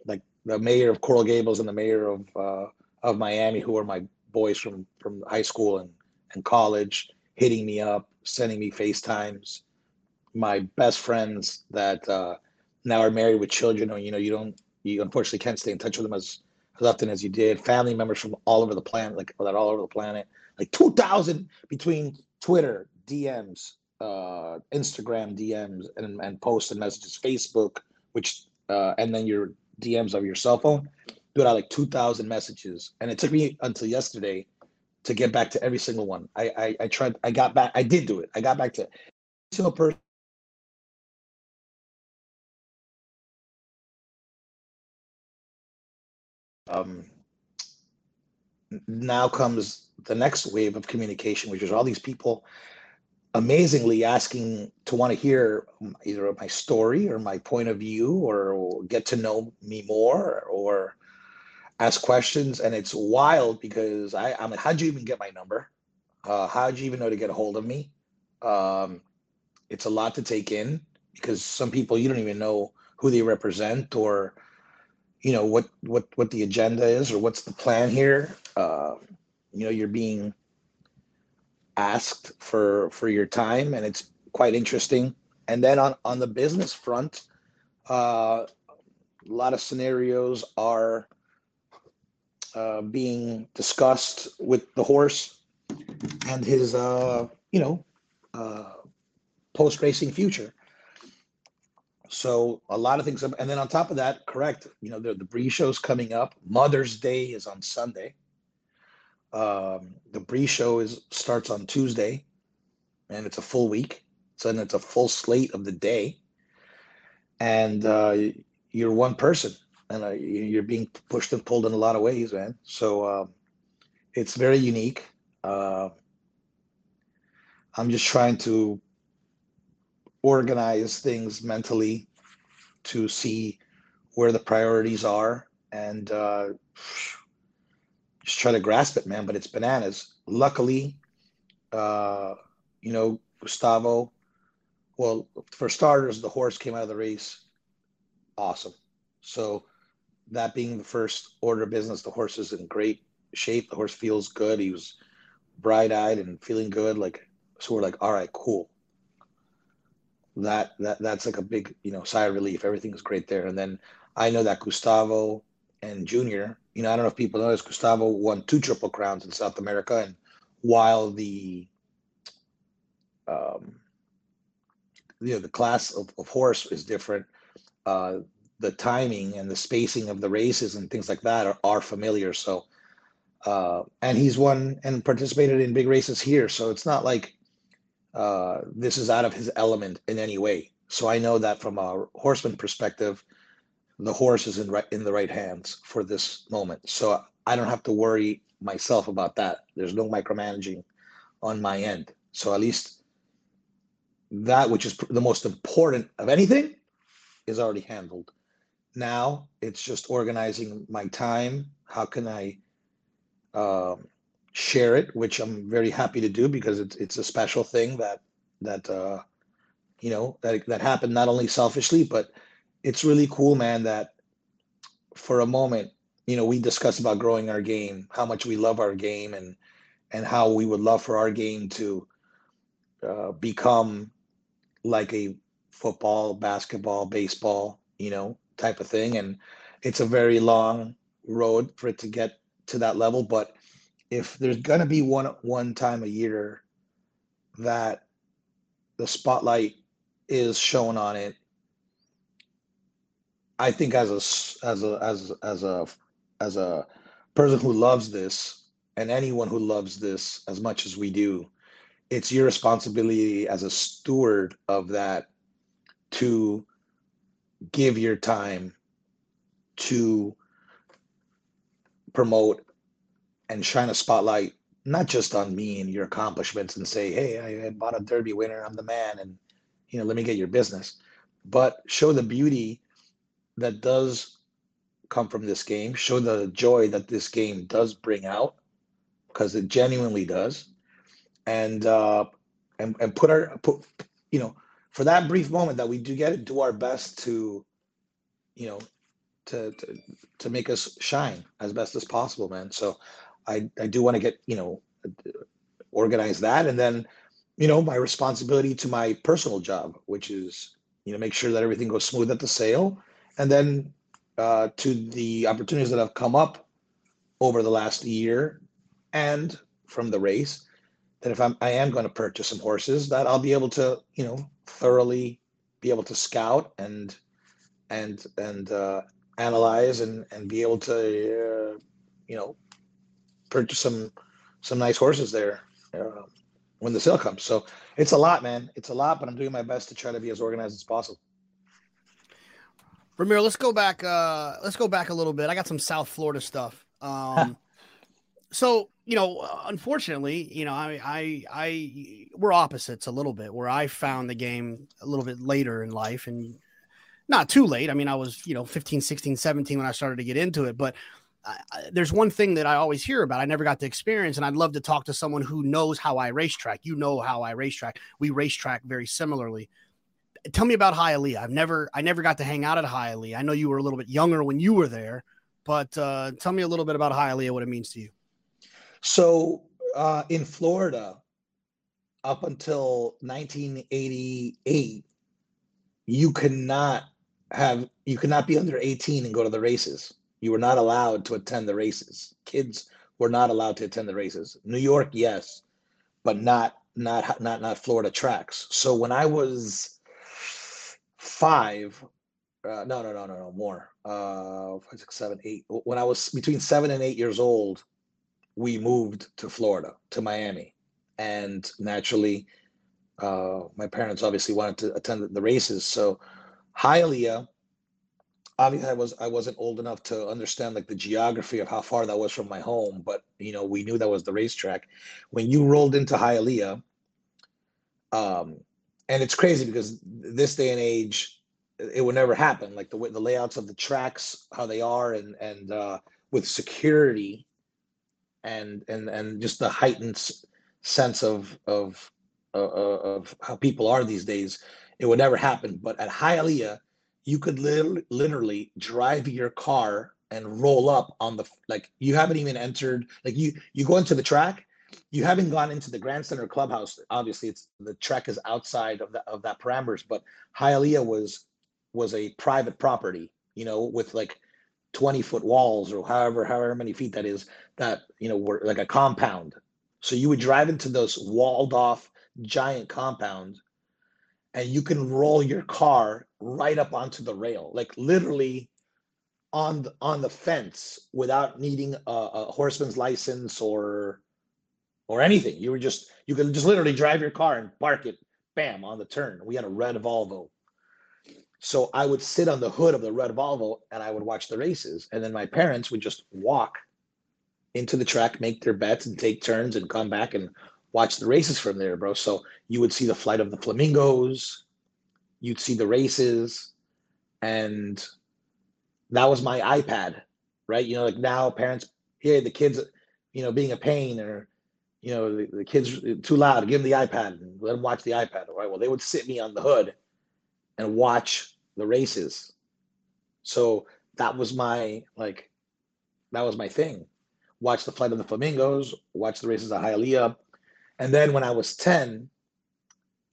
like the mayor of Coral Gables and the mayor of uh, of Miami, who are my boys from from high school and and college, hitting me up, sending me FaceTimes. My best friends that uh, now are married with children, or you know, you don't, you unfortunately can't stay in touch with them as as often as you did. Family members from all over the planet, like that, all over the planet, like two thousand between Twitter DMs, uh, Instagram DMs and, and posts and messages, Facebook, which uh, and then your DMs of your cell phone. Do it out like two thousand messages, and it took me until yesterday to get back to every single one. I, I I tried. I got back. I did do it. I got back to single person. Um, now comes the next wave of communication, which is all these people amazingly asking to want to hear either my story or my point of view or get to know me more or ask questions and it's wild because I, I'm like, how'd you even get my number? Uh, how'd you even know to get a hold of me? Um, it's a lot to take in because some people you don't even know who they represent or you know what what what the agenda is or what's the plan here. Uh, you know, you're being asked for for your time, and it's quite interesting. And then on on the business front, uh, a lot of scenarios are uh, being discussed with the horse and his, uh, you know, uh, post racing future. So a lot of things, and then on top of that, correct, you know, the the show's coming up. Mother's Day is on Sunday. Um, the breeze show is starts on Tuesday, and it's a full week. So then it's a full slate of the day, and uh, you're one person, and uh, you're being pushed and pulled in a lot of ways, man. So uh, it's very unique. Uh, I'm just trying to organize things mentally to see where the priorities are and uh, just try to grasp it, man. But it's bananas. Luckily, uh, you know, Gustavo. Well, for starters, the horse came out of the race awesome. So that being the first order of business, the horse is in great shape. The horse feels good. He was bright-eyed and feeling good. Like so, we're like, all right, cool. That that that's like a big you know sigh of relief. Everything's great there. And then I know that Gustavo and Junior you know, I don't know if people know this, Gustavo won two triple crowns in South America, and while the um, you know the class of, of horse is different, uh, the timing and the spacing of the races and things like that are, are familiar. So, uh, and he's won and participated in big races here, so it's not like uh, this is out of his element in any way. So I know that from a horseman perspective, the horse is in right in the right hands for this moment. So I don't have to worry myself about that. There's no micromanaging on my end. So at least that which is the most important of anything is already handled. Now it's just organizing my time. How can I um, share it? Which I'm very happy to do because it's it's a special thing that that uh, you know that that happened not only selfishly, but it's really cool, man. That for a moment, you know, we discussed about growing our game, how much we love our game, and and how we would love for our game to uh, become like a football, basketball, baseball, you know, type of thing. And it's a very long road for it to get to that level. But if there's gonna be one one time a year that the spotlight is shown on it, I think as a as a as as a as a person who loves this and anyone who loves this as much as we do, it's your responsibility as a steward of that to give your time to promote and shine a spotlight not just on me and your accomplishments and say hey I, bought a derby winner i'm the man and you know let me get your business but show the beauty that does come from this game show the joy that this game does bring out because it genuinely does. And uh and, and put our put you know for that brief moment that we do get it, do our best to, you know, to to, to make us shine as best as possible, man. So I I do want to get you know organize that, and then you know my responsibility to my personal job, which is you know make sure that everything goes smooth at the sale, and then uh, to the opportunities that have come up over the last year and from the race that if I'm, I am going to purchase some horses, that I'll be able to, you know, thoroughly be able to scout and and and uh, analyze and and be able to, uh, you know, purchase some some nice horses there uh, when the sale comes. So it's a lot, man. It's a lot, but I'm doing my best to try to be as organized as possible. Ramiro, let's go back. Uh, let's go back a little bit. I got some South Florida stuff. Um, (laughs) so you know, unfortunately, you know, I, I, I, we're opposites a little bit. Where I found the game a little bit later in life, and not too late. I mean, I was, you know, 15, 16, 17 when I started to get into it. But I, I, there's one thing that I always hear about. I never got to experience, and I'd love to talk to someone who knows how I racetrack. You know how I racetrack. We racetrack very similarly. Tell me about Hialeah. I've never, I never got to hang out at Hialeah. I know you were a little bit younger when you were there, but uh, tell me a little bit about Hialeah, what it means to you. So uh, in Florida, up until 1988, you cannot have you cannot be under 18 and go to the races. You were not allowed to attend the races. Kids were not allowed to attend the races. New York, yes, but not not not not Florida tracks. So when I was five, uh, no, no, no, no, no, more. Uh, five, six, seven, eight. When I was between seven and eight years old, we moved to Florida, to Miami. And naturally, uh, my parents obviously wanted to attend the races. So Hialeah, obviously I was I wasn't old enough to understand like the geography of how far that was from my home, but you know, we knew that was the racetrack. When you rolled into Hialeah, um, and it's crazy because this day and age, it would never happen. Like the the layouts of the tracks, how they are, and and uh, with security and and and just the heightened sense of of uh, uh, of how people are these days, it would never happen. But at Hialeah, you could literally, literally drive your car and roll up on the like you haven't even entered like you you go into the track you haven't gone into the grand center clubhouse obviously it's the track is outside of that of that parameters but hialeah was was a private property you know with like 20 foot walls or however however many feet that is that you know were like a compound. So you would drive into those walled off giant compound and you can roll your car right up onto the rail like literally on the, on the fence without needing a, a horseman's license or or anything you were just you could just literally drive your car and park it bam on the turn we had a red volvo so I would sit on the hood of the red Volvo and I would watch the races. And then my parents would just walk into the track, make their bets and take turns and come back and watch the races from there, bro. So you would see the flight of the flamingos, you'd see the races, and that was my iPad, right? You know, like now parents, yeah, the kids, you know, being a pain or, you know, the, the kids too loud, give them the iPad and let them watch the iPad. All right. Well, they would sit me on the hood and watch the races. So that was my like, that was my thing. Watch the flight of the flamingos, watch the races at Hialeah. And then when I was 10,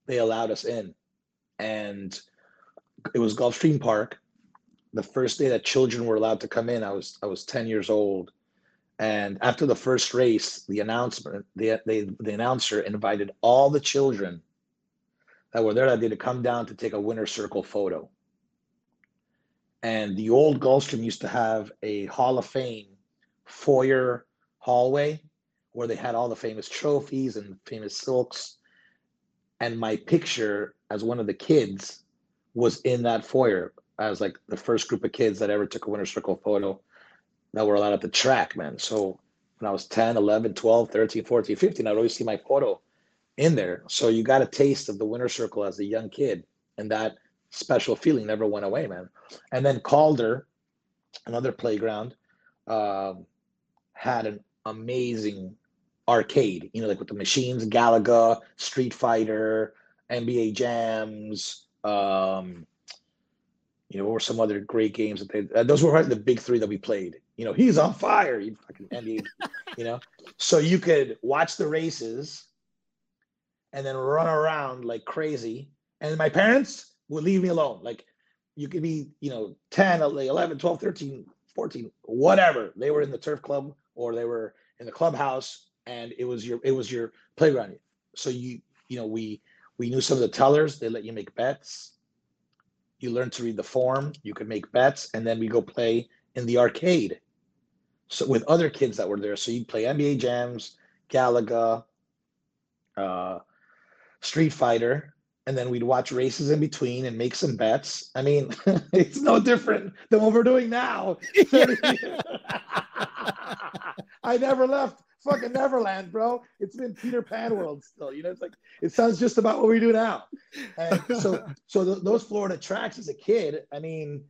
they allowed us in. And it was Gulfstream Park. The first day that children were allowed to come in, I was I was 10 years old. And after the first race, the announcement, the, the, the announcer invited all the children that were there that day to come down to take a winner circle photo. And the old Gulfstream used to have a Hall of Fame foyer hallway where they had all the famous trophies and famous silks. And my picture as one of the kids was in that foyer as like the first group of kids that ever took a winner circle photo that were allowed at the track, man. So when I was 10, 11, 12, 13, 14, 15, I'd always see my photo in there. So you got a taste of the winner circle as a young kid. And that special feeling never went away, man. And then Calder, another playground, um, had an amazing arcade, you know, like with the machines, Galaga, Street Fighter, NBA Jams, um, you know, or some other great games that they, uh, those were the big three that we played. You know, he's on fire, you fucking NBA, you know. So you could watch the races and then run around like crazy. And my parents would leave me alone. Like you could be, you know, 10, 11, 12, 13, 14, whatever. They were in the turf club or they were in the clubhouse and it was your it was your playground. So you you know, we we knew some of the tellers, they let you make bets. You learn to read the form, you could make bets, and then we go play in the arcade. So with other kids that were there. So you'd play NBA jams, Galaga, uh, Street Fighter, and then we'd watch races in between and make some bets. I mean, (laughs) it's no different than what we're doing now. (laughs) I never left fucking Neverland, bro. It's been Peter Pan world still. You know, it's like it sounds just about what we do now. And so, so th- those Florida tracks as a kid, I mean,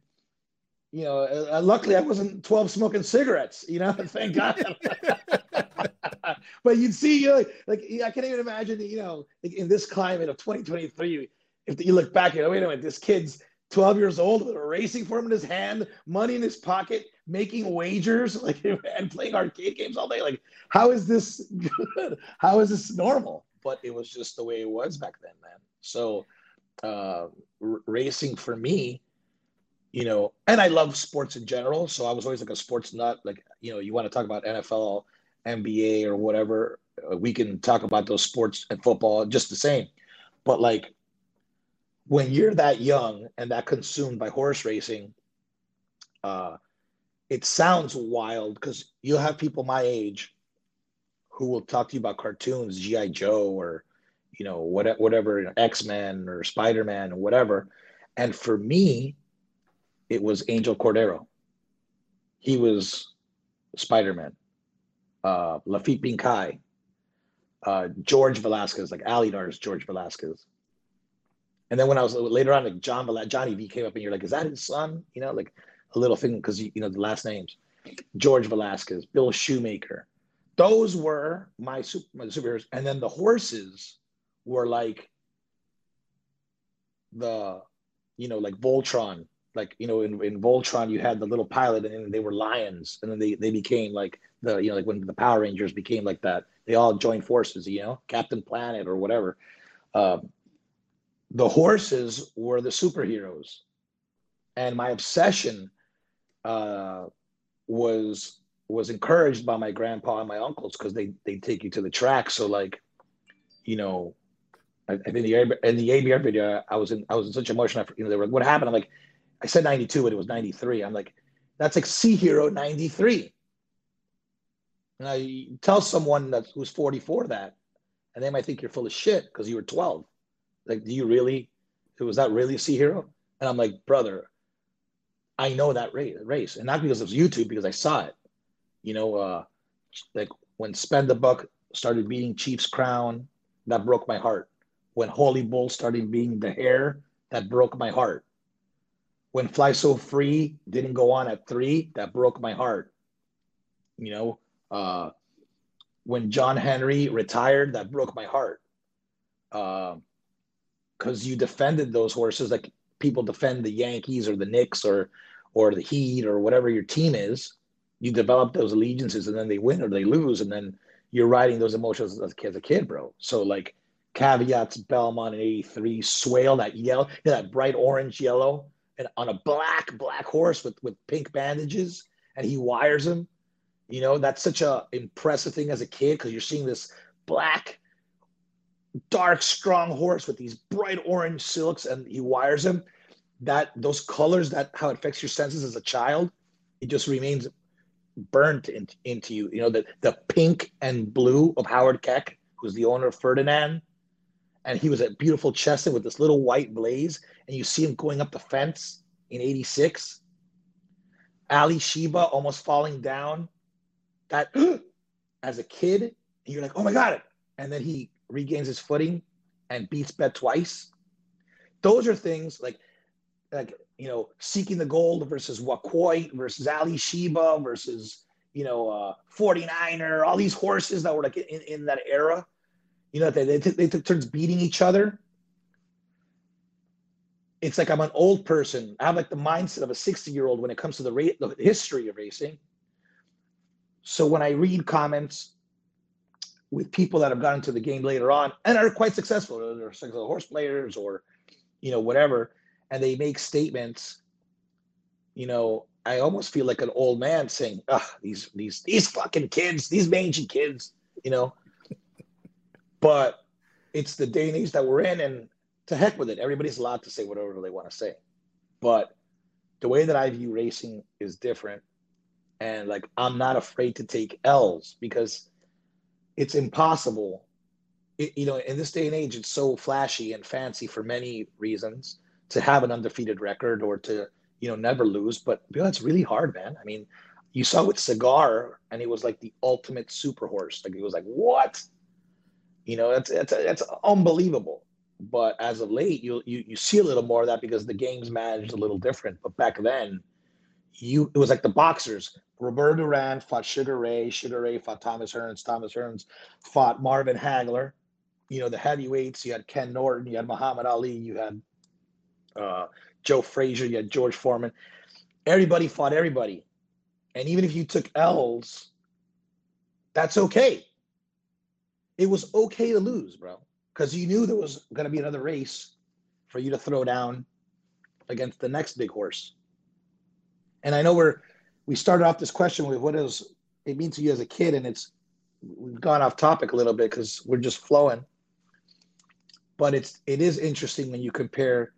you know, uh, luckily I wasn't 12 smoking cigarettes, you know, (laughs) thank God. (laughs) but you'd see, you know, like, I can't even imagine, you know, like in this climate of 2023, if you look back at, wait a minute, this kid's 12 years old with a racing form in his hand, money in his pocket, making wagers, (laughs) like, and playing arcade games all day. Like, how is this good? How is this normal? But it was just the way it was back then, man. So, uh, r- racing for me, you know, and I love sports in general. So I was always like a sports nut. Like, you know, you want to talk about NFL, NBA, or whatever, uh, we can talk about those sports and football just the same. But like, when you're that young and that consumed by horse racing, uh, it sounds wild because you'll have people my age who will talk to you about cartoons, GI Joe or you know whatever, whatever X Men or Spider Man or whatever. And for me, it was Angel Cordero. He was Spider Man. Uh, Laffit Pincay, uh, George Velasquez, like Alydar's George Velasquez. And then when I was later on, like John Johnny V came up and you're like, is that his son? You know, like a little thing because you know the last names. George Velasquez, Bill Shoemaker. Those were my, super, my superheroes. And then the horses were like the, you know, like Voltron. Like, you know, in, in Voltron, you had the little pilot and they were lions. And then they, they became like the, you know, like when the Power Rangers became like that, they all joined forces, you know, Captain Planet or whatever. Um, the horses were the superheroes. And my obsession uh, was was encouraged by my grandpa and my uncles because they they take you to the track. So like, you know, I, I think the in the ABR video, I was in I was in such emotion. You know, they were like, what happened. I'm like, I said 92, but it was 93. I'm like, that's like Sea Hero 93. And I tell someone that who's 44 that, and they might think you're full of shit because you were 12. Like, do you really? Was that really Sea Hero? And I'm like, brother, I know that race, and not because it was YouTube, because I saw it. You know, uh, like when Spend the Buck started beating Chief's Crown, that broke my heart. When Holy Bull started being the hare, that broke my heart. When Fly So Free didn't go on at three, that broke my heart. You know, uh, when John Henry retired, that broke my heart. Um, because uh, you defended those horses like people defend the Yankees or the Knicks or or the Heat or whatever your team is. You develop those allegiances, and then they win or they lose, and then you're riding those emotions as, as a kid, bro. So like Caveat's, Belmont in '83, Swale, that yellow, you know, that bright orange yellow, on a black black horse with with pink bandages, and he wires him. You know, that's such a impressive thing as a kid because you're seeing this black, dark, strong horse with these bright orange silks, and he wires him. That those colors, that how it affects your senses as a child, it just remains burnt in, into you. You know, the the pink and blue of Howard Keck, who's the owner of Ferdinand, and he was a beautiful chestnut with this little white blaze, and you see him going up the fence in '86. Alysheba almost falling down. That (gasps) as a kid, and you're like, oh my god! And then he regains his footing and beats Bet twice. Those are things like, like you know, seeking the gold versus Waquoit versus Alysheba versus you know, uh, 49er, all these horses that were like in, in that era you know, they, they, t- they took turns beating each other. It's like I'm an old person. I have like the mindset of a 60 year old when it comes to the, ra- the history of racing. So when I read comments with people that have gotten into the game later on and are quite successful, they're successful horse players or, you know, whatever, and they make statements, you know, I almost feel like an old man saying, "Ah, these these these fucking kids, these mangy kids," you know. But it's the day and age that we're in, and to heck with it. Everybody's allowed to say whatever they want to say. But the way that I view racing is different. And like, I'm not afraid to take L's because it's impossible. It, you know, in this day and age, it's so flashy and fancy for many reasons to have an undefeated record or to, you know, never lose. But you know, it's really hard, man. I mean, you saw with Cigar, and he was like the ultimate super horse. Like, he was like, what? You know, it's it's it's unbelievable. But as of late, you you you see a little more of that because the game's managed a little different. But back then, you it was like the boxers. Roberto Duran fought Sugar Ray. Sugar Ray fought Thomas Hearns. Thomas Hearns fought Marvin Hagler. You know, the heavyweights, you had Ken Norton, you had Muhammad Ali, you had uh, Joe Frazier, you had George Foreman. Everybody fought everybody. And even if you took L's, that's okay it was okay to lose, bro, because you knew there was going to be another race for you to throw down against the next big horse. And I know we're we started off this question with what does it mean to you as a kid, and it's we've gone off topic a little bit because we're just flowing. But it's it is interesting when you compare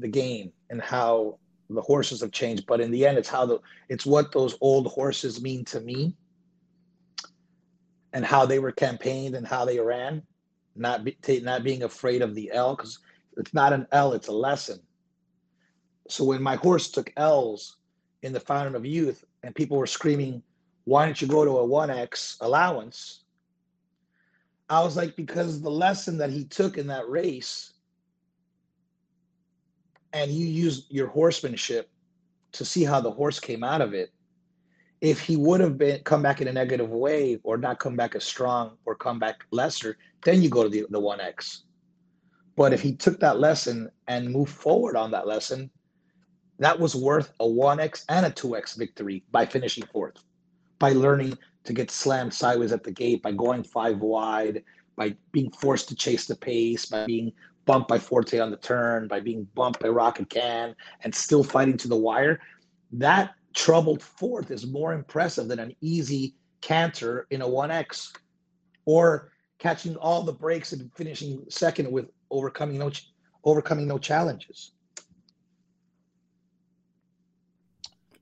the game and how the horses have changed. But in the end, it's how the it's what those old horses mean to me and how they were campaigned and how they ran, not be, not being afraid of the L because it's not an L, it's a lesson. So when my horse took L's in the Fountain of Youth and people were screaming, "Why don't you go to a one X allowance?" I was like, because the lesson that he took in that race, and you used your horsemanship to see how the horse came out of it if he would have been come back in a negative way or not come back as strong or come back lesser, then you go to the, the 1x. But if he took that lesson and moved forward on that lesson, that was worth a 1x and a 2x victory by finishing fourth, by learning to get slammed sideways at the gate, by going five wide, by being forced to chase the pace, by being bumped by Forte on the turn, by being bumped by Rocket Can, and still fighting to the wire. That troubled fourth is more impressive than an easy canter in a 1x or catching all the breaks and finishing second with overcoming no overcoming no challenges.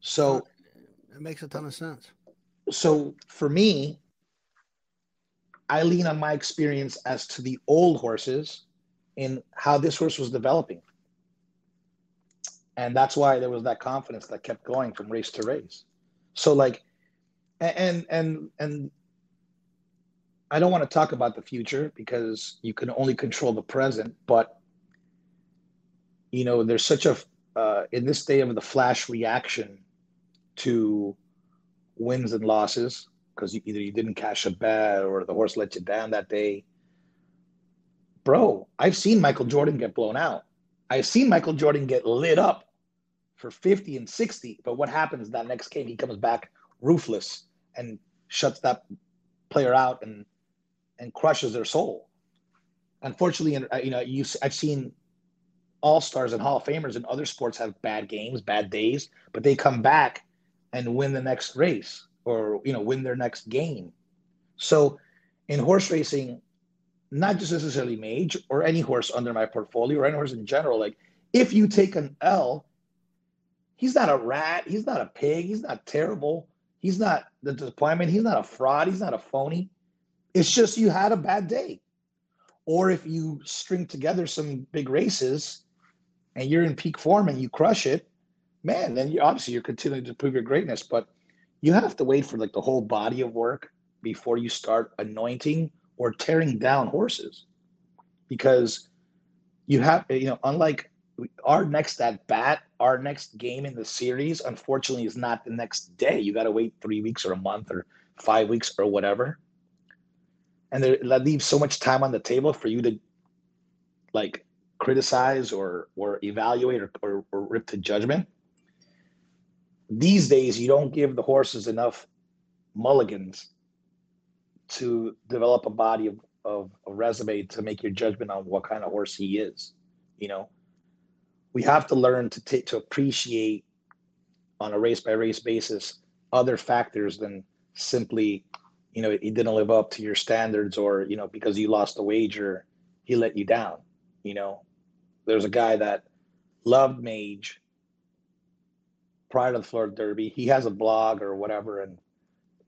So it makes a ton of sense. So for me i lean on my experience as to the old horses in how this horse was developing and that's why there was that confidence that kept going from race to race so like and and and i don't want to talk about the future because you can only control the present but you know there's such a uh, in this day of the flash reaction to wins and losses because either you didn't cash a bet or the horse let you down that day bro, I've seen Michael Jordan get blown out. I've seen Michael Jordan get lit up for 50 and 60. But what happens that next game? He comes back ruthless and shuts that player out and and crushes their soul. Unfortunately, uh, you know, you I've seen all stars and Hall of Famers in other sports have bad games, bad days, but they come back and win the next race or you know win their next game. So in horse racing, not just necessarily Mage or any horse under my portfolio or any horse in general, like if you take an L, he's not a rat, he's not a pig, he's not terrible, he's not the disappointment, he's not a fraud, he's not a phony. It's just you had a bad day. Or if you string together some big races and you're in peak form and you crush it, man, then you obviously you're continuing to prove your greatness. But you have to wait for like the whole body of work before you start anointing or tearing down horses. Because you have, you know, unlike our next at bat, our next game in the series, unfortunately, is not the next day. You got to wait three weeks or a month or five weeks or whatever. And there, that leaves so much time on the table for you to like criticize or or evaluate or, or, or rip to judgment. These days you don't give the horses enough mulligans to develop a body of, of a resume to make your judgment on what kind of horse he is you know we have to learn to take to appreciate on a race by race basis other factors than simply you know he didn't live up to your standards or you know because you lost a wager he let you down you know? There's a guy that loved mage prior to the florida derby. He has a blog or whatever and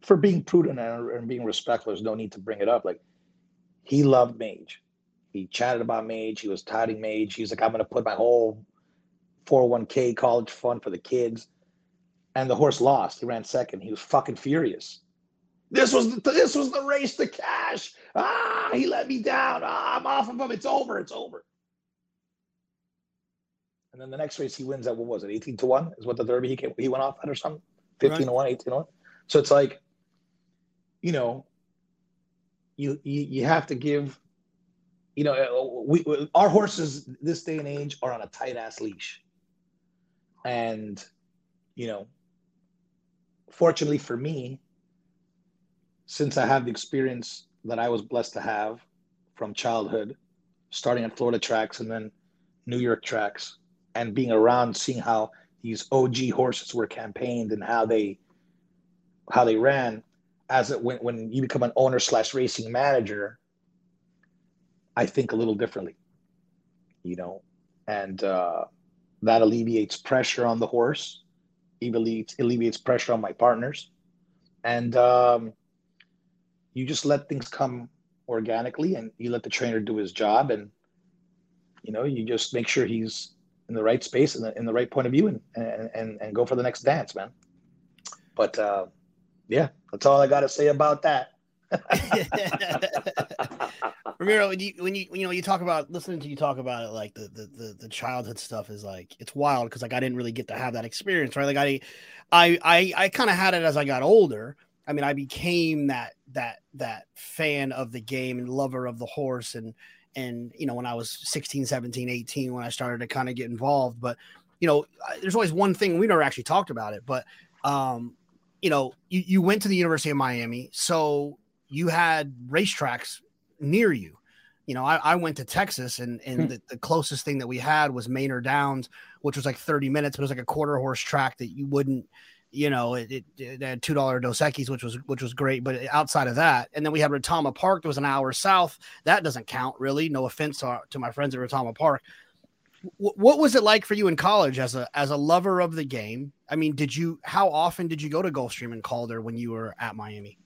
for being prudent and, and being respectful there's no need to bring it up. Like he loved mage. He chatted about mage. He was touting mage. He's like i'm going to put my whole 401k college fund for the kids and the horse lost he ran second he was fucking furious this was the, this was the race to cash. Ah, he let me down. Ah, I'm off of him. It's over. It's over. And then the next race he wins at what was it? 18 to 1 is what the Derby he came, he went off at or something. 15 right. to 1, 18 to 1. So it's like, you know, you you, you have to give, you know, we, we our horses this day and age are on a tight ass leash. And, you know, fortunately for me, since I have the experience that I was blessed to have from childhood, starting at Florida tracks and then New York tracks, and being around, seeing how these OG horses were campaigned and how they how they ran, as it when when you become an owner slash racing manager, I think a little differently, you know, and uh, that alleviates pressure on the horse, alleviates alleviates pressure on my partners, and um, you just let things come organically and you let the trainer do his job. And you know you just make sure he's in the right space and in, the right point of view and, and and and go for the next dance man. But uh yeah that's all i got to say about that (laughs) Ramiro, when you when you you know you talk about listening to you talk about it, like the the the, the childhood stuff is like it's wild because like I didn't really get to have that experience, right? Like I I I, I kind of had it as I got older, I mean, I became that that that fan of the game and lover of the horse and and you know when I was 16, 17, 18 when I started to kind of get involved, but you know, there's always one thing we never actually talked about it, but um, you know, you, you went to the University of Miami, so you had racetracks near you. You know, I, I went to Texas and, and hmm. the, the, closest thing that we had was Manor Downs, which was like 30 minutes, but it was like a quarter horse track that you wouldn't you know, it, it, it had two dollar Dos Equis, which was which was great. But outside of that, and then we had Retama Park, that was an hour south. That doesn't count really. No offense to, to my friends at Retama Park. W- what was it like for you in college as a as a lover of the game? I mean, did you how often did you go to Gulfstream and Calder when you were at Miami?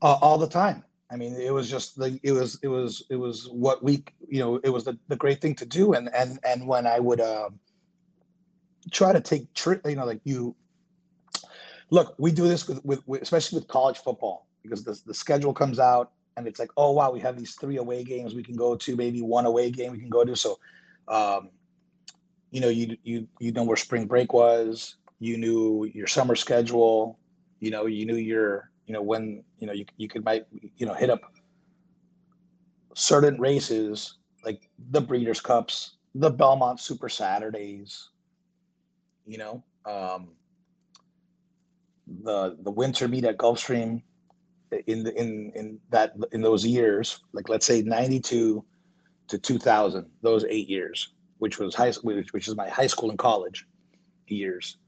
Uh, all the time. I mean, it was just like it was it was it was what we you know it was the, the great thing to do. And and and when I would uh, try to take trip, you know, like you look, we do this with, with, with especially with college football because the, the schedule comes out and it's like, oh wow, we have these three away games we can go to, maybe one away game we can go to. So, um, you know, you you you know where spring break was, you knew your summer schedule, you know, you knew your you know when you know you you could might you know hit up certain races like the Breeders' Cups, the Belmont Super Saturdays, you know, um, the the winter meet at Gulfstream in the in in that in those years, like let's say ninety two to two thousand, those eight years, which was high which, which is my high school and college years.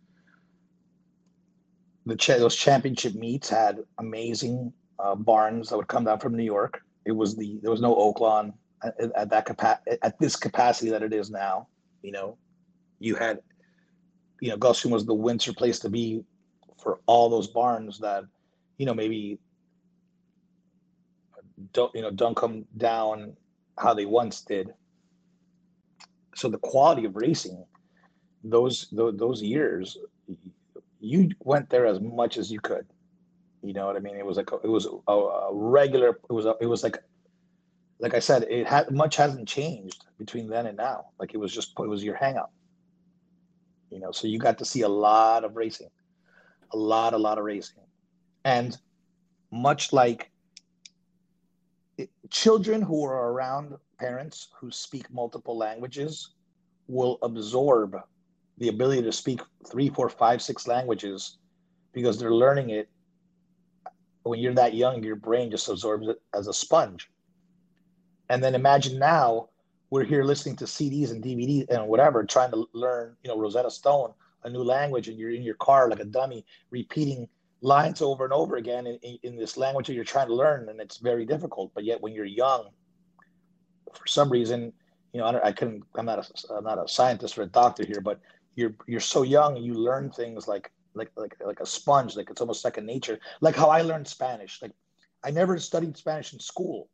The cha- those championship meets had amazing uh, barns that would come down from New York. It was the there was no Oaklawn at, at that capa- at this capacity that it is now. You know, you had you know Gulfstream was the winter place to be for all those barns that you know maybe don't you know don't come down how they once did. So the quality of racing, those those, those years, you went there as much as you could. You know what I mean? It was like a, it was a, a regular. It was a, it was like like I said, it had much hasn't changed between then and now. Like it was just it was your hangout. You know, so you got to see a lot of racing, a lot, a lot of racing, and much like it, children who are around parents who speak multiple languages will absorb the ability to speak three, four, five, six languages because they're learning it. When you're that young, your brain just absorbs it as a sponge. And then imagine now we're here listening to CDs and DVDs and whatever, trying to learn, you know, Rosetta Stone, a new language, and you're in your car like a dummy, repeating lines over and over again in, in, this language that you're trying to learn, and it's very difficult. But yet, when you're young, for some reason, you know, I, I couldn't. I'm not a, I'm not a scientist or a doctor here, but you're you're so young, you learn things like like like like a sponge, like it's almost second nature. Like how I learned Spanish. Like I never studied Spanish in school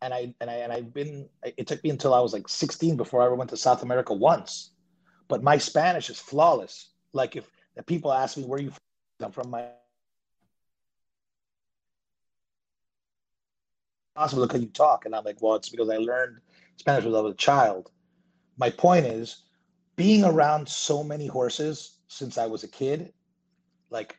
and I and I and I've been. It took me until I was like 16 before I ever went to South America once. But my Spanish is flawless. Like if, if people ask me where you from, I'm from my possible because you talk, and I'm like, well, it's because I learned Spanish when I was a child. My point is, being around so many horses since I was a kid, like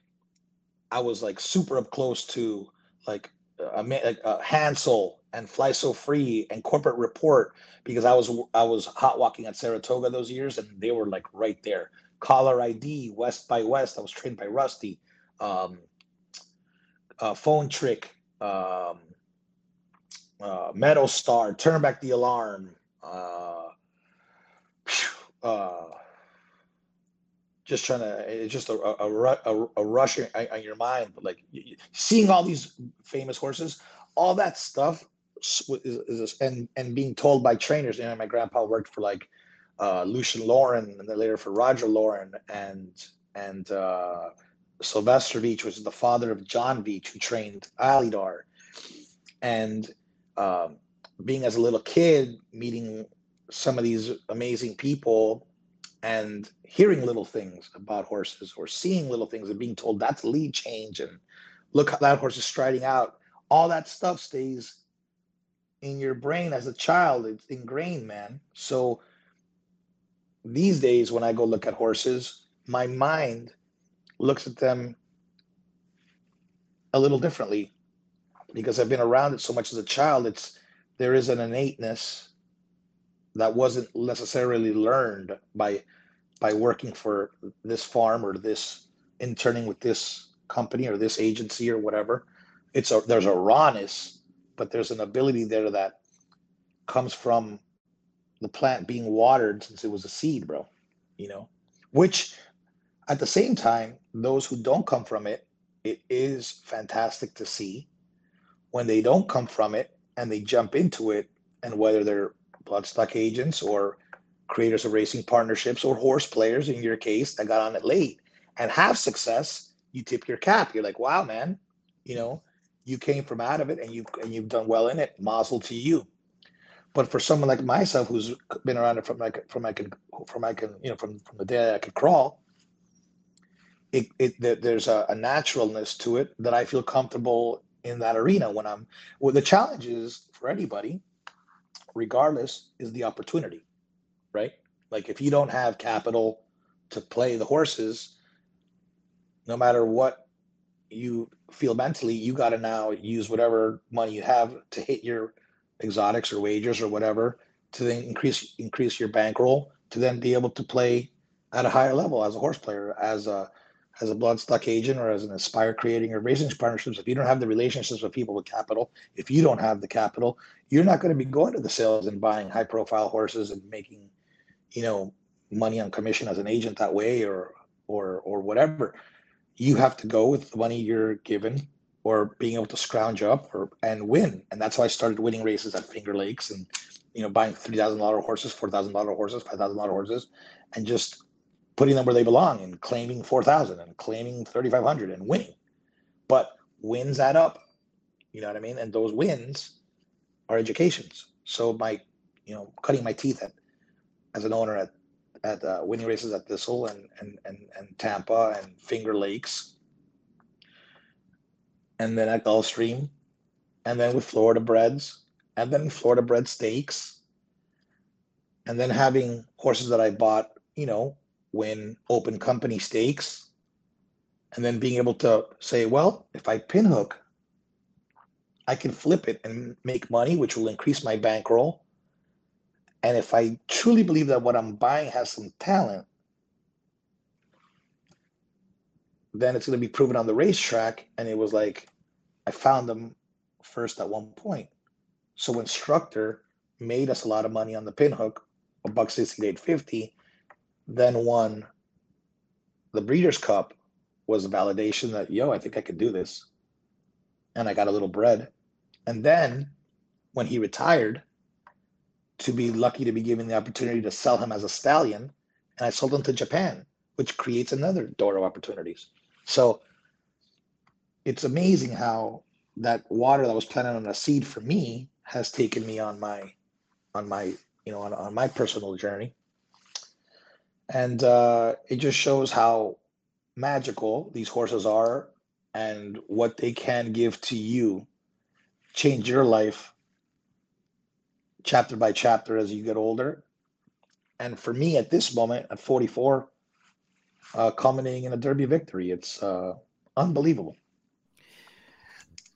I was like super up close to like a, a, a Hansel and Fly So Free and Corporate Report because I was I was hot walking at Saratoga those years and they were like right there. Collar ID, West by West. I was trained by Rusty. Um, uh, phone trick, um, uh, Meadow Star, Turnback the Alarm. Uh, uh, just trying to it's just a a, a, a rush on your mind but like seeing all these famous horses all that stuff is, is, and and being told by trainers. You know, my grandpa worked for like uh, Lucien Laurin, and then later for Roger Laurin, and and uh, Sylvester Veitch, was the father of John Veitch, who trained Alydar, and um, being as a little kid, meeting some of these amazing people and hearing little things about horses or seeing little things and being told that's lead change and look how that horse is striding out all that stuff stays in your brain as a child. It's ingrained, man. So these days, when I go look at horses, my mind looks at them a little differently because I've been around it so much as a child. It's there is an innateness that wasn't necessarily learned by by working for this farm or this interning with this company or this agency or whatever. It's a there's a rawness but there's an ability there that comes from the plant being watered since it was a seed, bro. You know, which at the same time, those who don't come from it, it is fantastic to see when they don't come from it and they jump into it, and whether they're bloodstock agents or creators of racing partnerships or horse players in your case that got on it late and have success, you tip your cap. You're like, wow, man, you know, you came from out of it and you and you've done well in it. Mazel to you. But for someone like myself who's been around it from like from I can from I can you know from from the day I could crawl, it, it there's a, a naturalness to it that I feel comfortable in that arena when I'm. Well, the challenge is for anybody, regardless, is the opportunity, right? Like if you don't have capital to play the horses, no matter what you feel mentally, you got to now use whatever money you have to hit your exotics or wagers or whatever to then increase increase your bankroll to then be able to play at a higher level as a horse player, as a as a bloodstock agent or as an aspire creating or racing partnerships. If you don't have the relationships with people with capital, if you don't have the capital, you're not going to be going to the sales and buying high profile horses and making, you know, money on commission as an agent that way or or or whatever. You have to go with the money you're given or being able to scrounge up or and win. And that's how I started winning races at Finger Lakes and you know buying three thousand dollar horses, four thousand dollar horses, five thousand dollar horses, and just putting them where they belong and claiming four thousand and claiming thirty five hundred and winning. But wins add up. You know what I mean? And those wins are educations. So my, you know, cutting my teeth at as an owner at at uh, winning races at Thistle and, and and and Tampa and Finger Lakes, and then at Gulfstream, and then with Florida Breds, and then Florida Bred Stakes, and then having horses that I bought, you know, win open company stakes, and then being able to say, well, if I pinhook, I can flip it and make money, which will increase my bankroll and if I truly believe that what I'm buying has some talent, then it's going to be proven on the racetrack. And it was like, I found them first at one point. So Structor made us a lot of money on the pinhook, a buck sixty eight fifty, then won the Breeders' Cup was a validation that yo, I think I could do this. And I got a little bread. And then when he retired, to be lucky to be given the opportunity to sell him as a stallion. And I sold him to Japan, which creates another door of opportunities. So it's amazing how that water that was planted on a seed for me has taken me on my on my you know on, on my personal journey and uh, it just shows how magical these horses are and what they can give to you change your life chapter by chapter as you get older. And for me, at this moment, at 44, uh, culminating in a Derby victory, it's uh, unbelievable.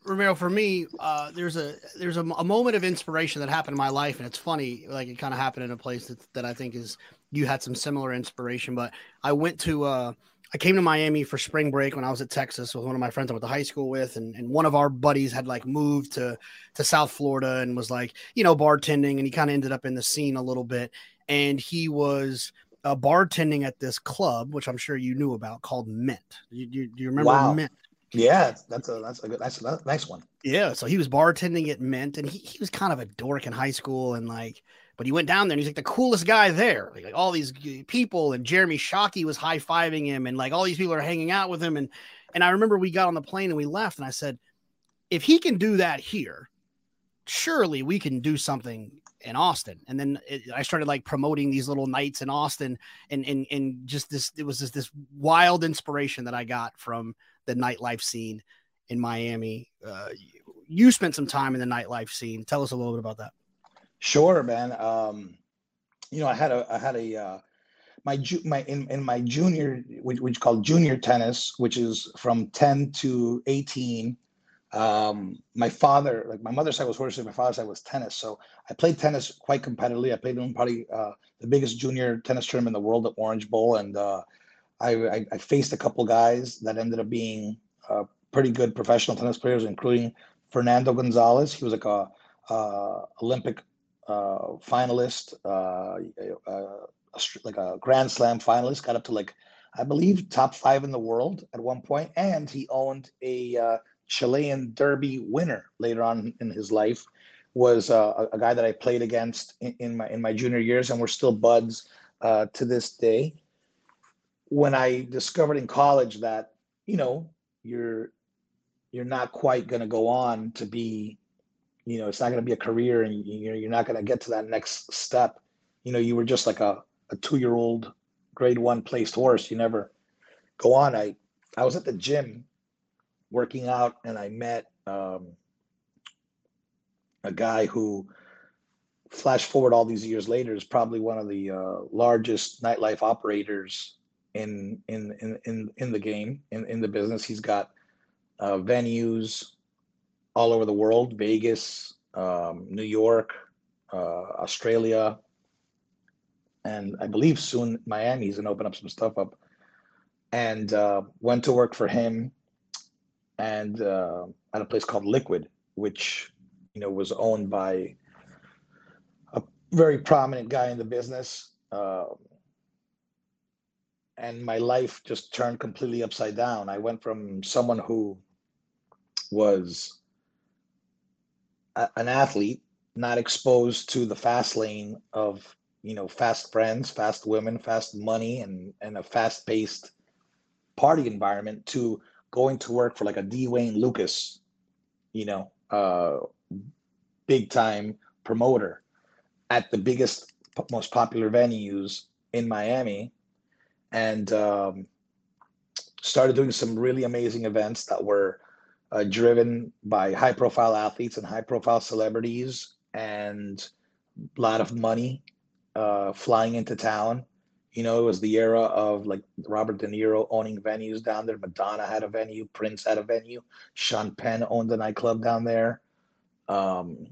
Ramiro, for me, uh, there's a there's a, a, moment of inspiration that happened in my life, and it's funny, like it kind of happened in a place that, that I think is you had some similar inspiration. But I went to uh, I came to Miami for spring break when I was at Texas with one of my friends I went to high school with, and, and one of our buddies had like moved to to South Florida and was like, you know, bartending, and he kind of ended up in the scene a little bit. And he was uh, bartending at this club, which I'm sure you knew about, called Mint. Do you, do you remember wow. Mint? Yeah, that's a that's a good that's a nice one. Yeah, so he was bartending at Mint, and he, he was kind of a dork in high school, and like but he went down there and he's like the coolest guy there. Like, like all these people and Jeremy Shockey was high fiving him and like all these people are hanging out with him. And and I remember we got on the plane and we left and I said, if he can do that here, surely we can do something in Austin. And then it, I started like promoting these little nights in Austin and and and just this it was just this wild inspiration that I got from the nightlife scene in Miami. Uh, you spent some time in the nightlife scene. Tell us a little bit about that. Sure, man. Um, you know, I had a I had a uh, my ju- my in, in my junior which which called junior tennis, which is from 10 to 18. Um, my father, like my mother's side was horses, my father's side was tennis. So I played tennis quite competitively. I played in probably uh, the biggest junior tennis tournament in the world at Orange Bowl, and uh, I, I, I faced a couple guys that ended up being uh, pretty good professional tennis players, including Fernando Gonzalez. He was like a uh, Olympic uh, finalist, uh, uh, like a Grand Slam finalist, got up to like I believe top five in the world at one point, and he owned a uh, Chilean Derby winner later on in his life. Was a, a, guy that I played against in, in, my in my junior years, and we're still buds to this day. When I discovered in college that you know you're you're not quite going to go on to be you know it's not going to be a career and you, you're not going to get to that next step. You know you were just like a, a two year old grade one placed horse. You never go on. I i was at the gym working out and i met um, a guy who flash forward all these years later is probably one of the uh, largest nightlife operators in in in in, in the game in, in the business. He's got uh, venues all over the world Vegas, um, New York, uh, Australia, and I believe soon Miami. He's gonna open up some stuff up. And uh, went to work for him, and uh, at a place called Liquid, which you know was owned by a very prominent guy in the business. Uh, and my life just turned completely upside down. I went from someone who was an athlete, not exposed to the fast lane of you know fast friends, fast women, fast money, and and a fast paced party environment, to going to work for like a D. Wayne Lukas you know, uh, big time promoter at the biggest, most popular venues in Miami, and um, started doing some really amazing events that were uh, driven by high profile athletes and high profile celebrities and a lot of money uh, flying into town. You know, it was the era of like Robert De Niro owning venues down there. Madonna had a venue, Prince had a venue, Sean Penn owned a nightclub down there. Um,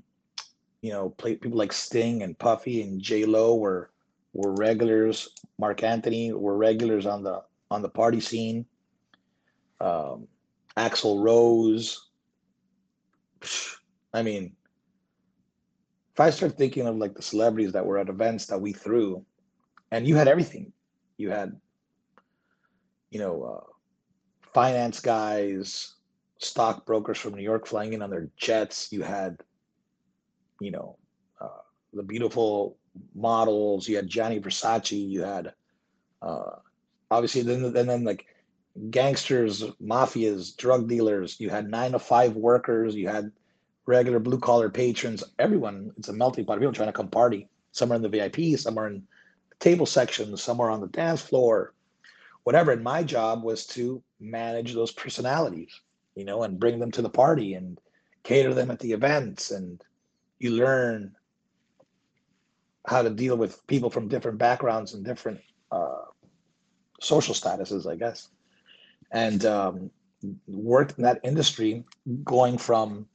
you know, play, people like Sting and Puffy and J Lo were were regulars. Marc Anthony were regulars on the on the party scene. Um, Axl Rose. I mean, if I start thinking of like the celebrities that were at events that we threw, and you had everything, you had, you know, uh, finance guys, stockbrokers from New York flying in on their jets. You had, you know, uh, the beautiful models. You had Gianni Versace. You had, uh, obviously, then and then like gangsters, mafias, drug dealers. You had nine to five workers. You had regular blue collar patrons. Everyone. It's a melting pot of people trying to come party. Some are in the VIP. Some are in the table section. Some are on the dance floor. Whatever. And my job was to manage those personalities, you know, and bring them to the party and cater them at the events. And you learn how to deal with people from different backgrounds and different uh, social statuses, I guess and um, worked in that industry, going from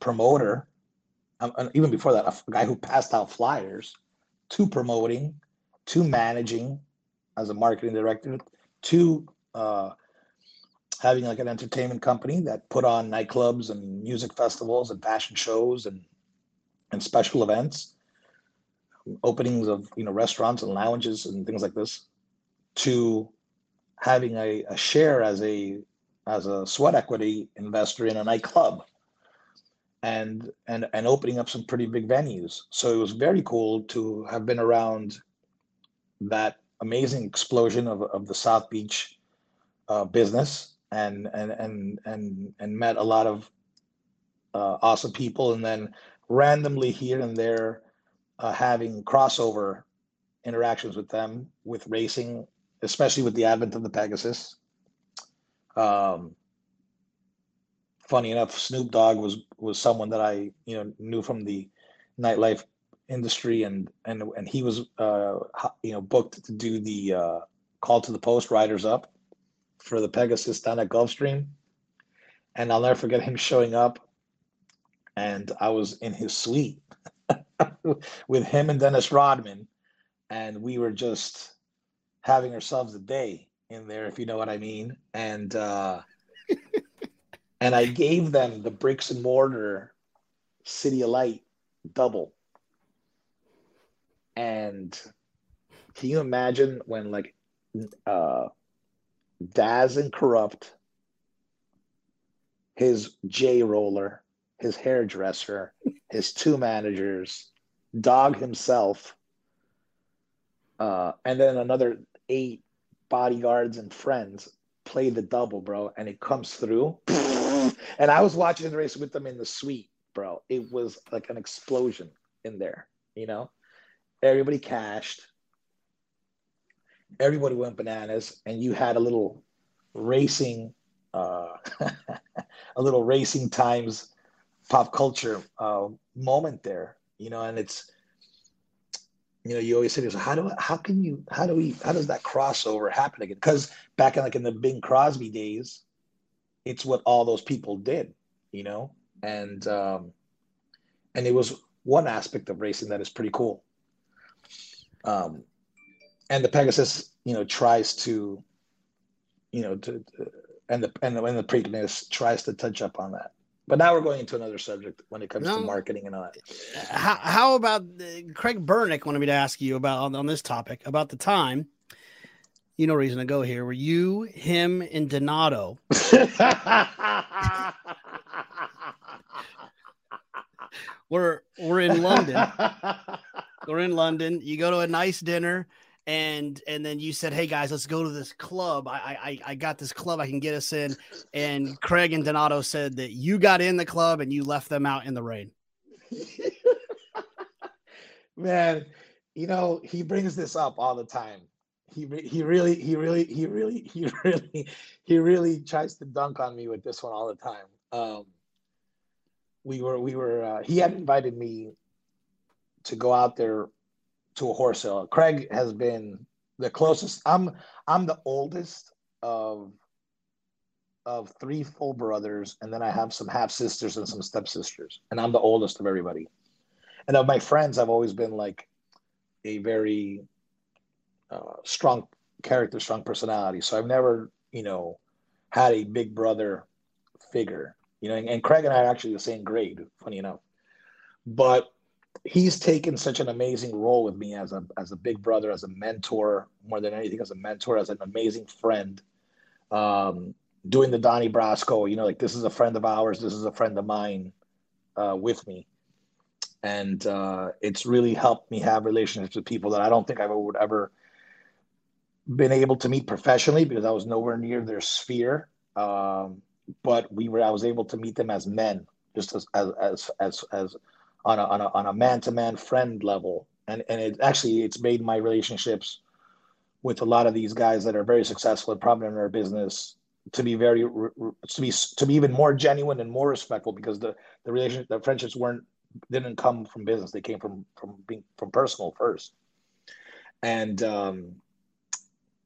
promoter, um, even before that, a guy who passed out flyers, to promoting, to managing as a marketing director, to uh, having like an entertainment company that put on nightclubs and music festivals and fashion shows and and special events, openings of you know restaurants and lounges and things like this, to having a, a share as a as a sweat equity investor in a nightclub and and and opening up some pretty big venues. So it was very cool to have been around that amazing explosion of, of the south beach uh, business and and and and and met a lot of uh, awesome people. And then randomly here and there uh, having crossover interactions with them with racing especially with the advent of the Pegasus. Um, funny enough, Snoop Dogg was was someone that I you know knew from the nightlife industry, and and and he was uh, you know booked to do the uh, call to the post riders up for the Pegasus down at Gulfstream, and I'll never forget him showing up, and I was in his suite (laughs) with him and Dennis Rodman, and we were just having ourselves a day in there, if you know what I mean. And uh, (laughs) and I gave them the bricks and mortar City of Light double. And can you imagine when like uh Daz and Kurupt, his J roller, his hairdresser, his two managers, Dogg himself, uh, and then another eight bodyguards and friends play the double, bro, and it comes through. (laughs) And I was watching the race with them in the suite, bro. It was like an explosion in there, you know? Everybody cashed, everybody went bananas, and you had a little racing, uh, (laughs) a little racing times pop culture uh, moment there, you know, and it's you know, you always say this, how do how can you how do we how does that crossover happen again? Because back in like in the Bing Crosby days, it's what all those people did, you know, and um, and it was one aspect of racing that is pretty cool. Um, and the Pegasus, you know, tries to, you know, to, to and the and the, and the Preakness tries to touch up on that. But now we're going into another subject when it comes no. to marketing and all that. How, how about uh, Craig Bernick wanted me to ask you about on, on this topic about the time. You know, reason to go here. Were you, him, and Donato? (laughs) we're we're in London. we're in London. You go to a nice dinner and and then you said, "Hey guys, let's go to this club. I I I got this club I can get us in." And Craig and Donato said that you got in the club and you left them out in the rain. (laughs) Man, you know he brings this up all the time. He he really he really he really (laughs) he really he really tries to dunk on me with this one all the time. Um, we were we were uh, he had invited me to go out there to a horse sale. Craig has been the closest. I'm I'm the oldest of of three full brothers, and then I have some half sisters and some stepsisters, and I'm the oldest of everybody. And of my friends, I've always been like a very uh, strong character, strong personality. So I've never, you know, had a big brother figure. You know, and, and Craig and I are actually the same grade, funny enough. But he's taken such an amazing role with me as a as a big brother, as a mentor, more than anything, as a mentor, as an amazing friend. Um, doing the Donnie Brasco, you know, like this is a friend of ours, this is a friend of mine, uh, with me, and uh, it's really helped me have relationships with people that I don't think I would ever been able to meet professionally because I was nowhere near their sphere. Um, but we were, I was able to meet them as men, just as as as as, as on a on a on a man to man friend level, and and it actually it's made my relationships with a lot of these guys that are very successful and prominent in their business to be very to be to be even more genuine and more respectful because the the relationship the friendships weren't didn't come from business. They came from from being from personal first. And um,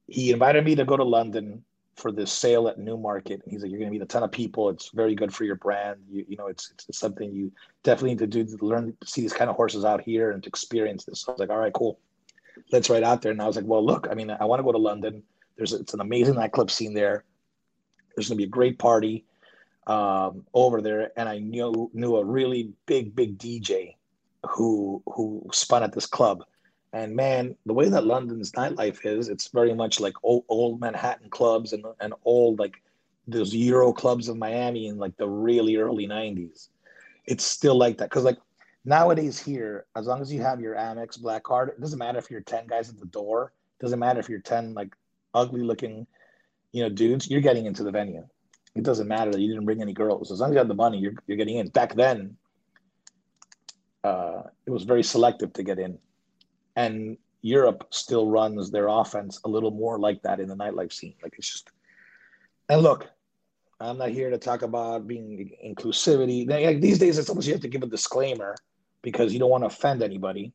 he invited me to go to london for this sale at Newmarket. And he's like, you're going to meet a ton of people. It's very good for your brand. You, you know, it's, it's, something you definitely need to do to learn to see these kind of horses out here and to experience this. So I was like, all right, cool. Let's ride out there. And I was like, well, look, I mean, I want to go to London. There's it's an amazing nightclub scene there. There's going to be a great party um, over there. And I knew knew a really big, big DJ who who spun at this club. And man, the way that London's nightlife is, it's very much like old, old Manhattan clubs and, and old like those Euro clubs of Miami in like the really early 90s. It's still like that. Cause like nowadays here, as long as you have your Amex black card, it doesn't matter if you're 10 guys at the door. It doesn't matter if you're 10 like ugly looking, you know, dudes, you're getting into the venue. It doesn't matter that you didn't bring any girls. As long as you have the money, you're, you're getting in. Back then, uh, it was very selective to get in and Europe still runs their offense a little more like that in the nightlife scene. Like it's just, and look, I'm not here to talk about being inclusivity. Like these days, it's almost you have to give a disclaimer because you don't want to offend anybody.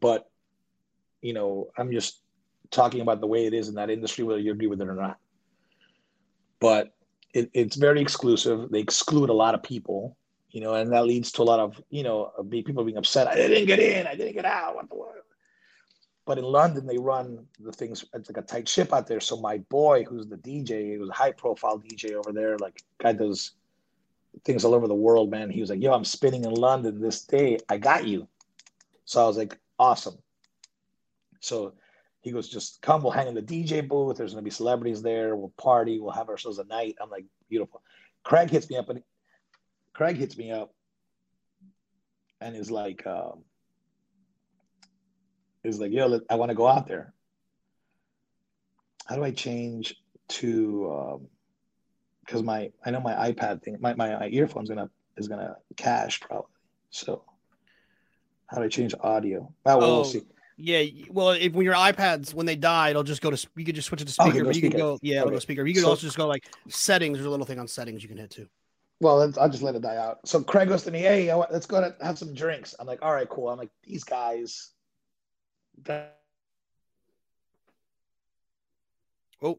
But you know, I'm just talking about the way it is in that industry, whether you agree with it or not. But it, it's very exclusive. They exclude a lot of people you know, and that leads to a lot of, you know, people being upset. I didn't get in, I didn't get out. What the what? But in London, they run the things. It's like a tight ship out there. So my boy, who's the DJ, he was a high profile DJ over there. Like guy does things all over the world, man. He was like, "Yo, I'm spinning in London this day. I got you." So I was like, "Awesome." So he goes, "Just come. We'll hang in the DJ booth. There's gonna be celebrities there. We'll party. We'll have ourselves a night." I'm like, "Beautiful." Craig hits me up and Craig hits me up and is like, um, is like, yo, I want to go out there. How do I change to? Because um, my I know my iPad thing, my, my, my earphones gonna is gonna cache probably. So how do I change audio? Oh, oh, we'll see. Yeah, well, if when your iPads when they die, it'll just go to you could just switch it to speaker. Okay, but you can go, yeah, okay. it'll go speaker. You can so, also just go like settings. There's a little thing on settings you can hit too well, I'll just let it die out. So Craig goes to me, hey, let's go to have some drinks. I'm like, all right, cool. I'm like, these guys. Oh.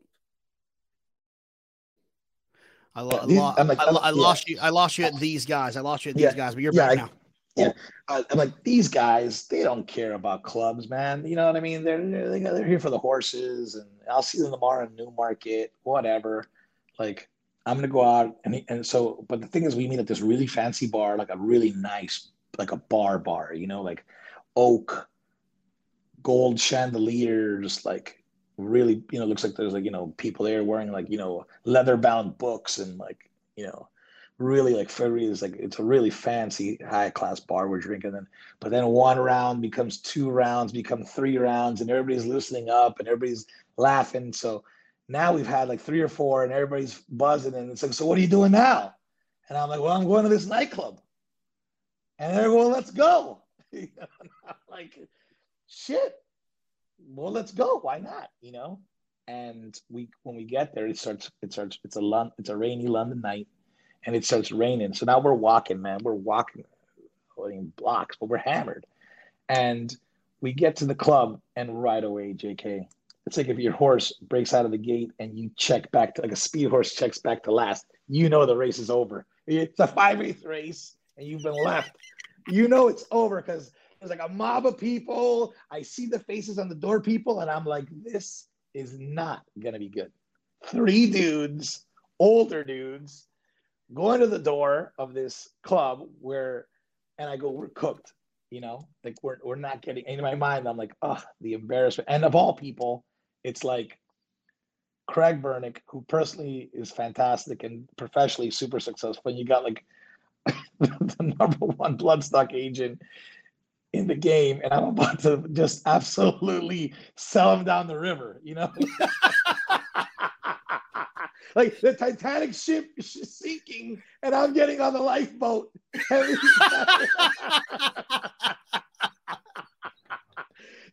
I, lo- these, lo- like, I, I, lost you. I lost you at these guys. I lost you at these yeah, guys, but you're yeah, back now. Yeah, uh, I'm like these guys. They don't care about clubs, man. You know what I mean? They're they're, they're here for the horses, and I'll see them tomorrow in Newmarket, whatever. Like I'm gonna go out, and and so, but the thing is, we meet at this really fancy bar, like a really nice, like a bar bar, you know, like oak, gold chandeliers, like really, you know, looks like there's like you know people there wearing like you know leather bound books and like you know really like February is like it's a really fancy high class bar we're drinking and but then one round becomes two rounds become three rounds and everybody's loosening up and everybody's laughing. So now we've had like three or four and everybody's buzzing and it's like so what are you doing now? And i'm like well i'm going to this nightclub. And they're well let's go. (laughs) Like shit. Well let's go. Why not? You know? And we when we get there it starts it starts it's a Lon- it's a rainy london night and it starts raining. So now we're walking, man. We're walking in blocks, but we're hammered. And we get to the club, and right away, JK, it's like if your horse breaks out of the gate and you check back to like a speed horse checks back to last, you know the race is over. It's a five eighth race, and you've been left. You know it's over because there's like a mob of people. I see the faces on the door people, and I'm like, this is not gonna be good. Three dudes, older dudes, going to the door of this club where, and I go, we're cooked, you know, like we're, we're not getting, in my mind, I'm like, oh, the embarrassment. And of all people, it's like Craig Bernick, who personally is fantastic and professionally super successful. And you got like (laughs) the number one bloodstock agent in the game, and I'm about to just absolutely sell him down the river, you know? (laughs) like the Titanic ship is sinking, and I'm getting on the lifeboat. (laughs)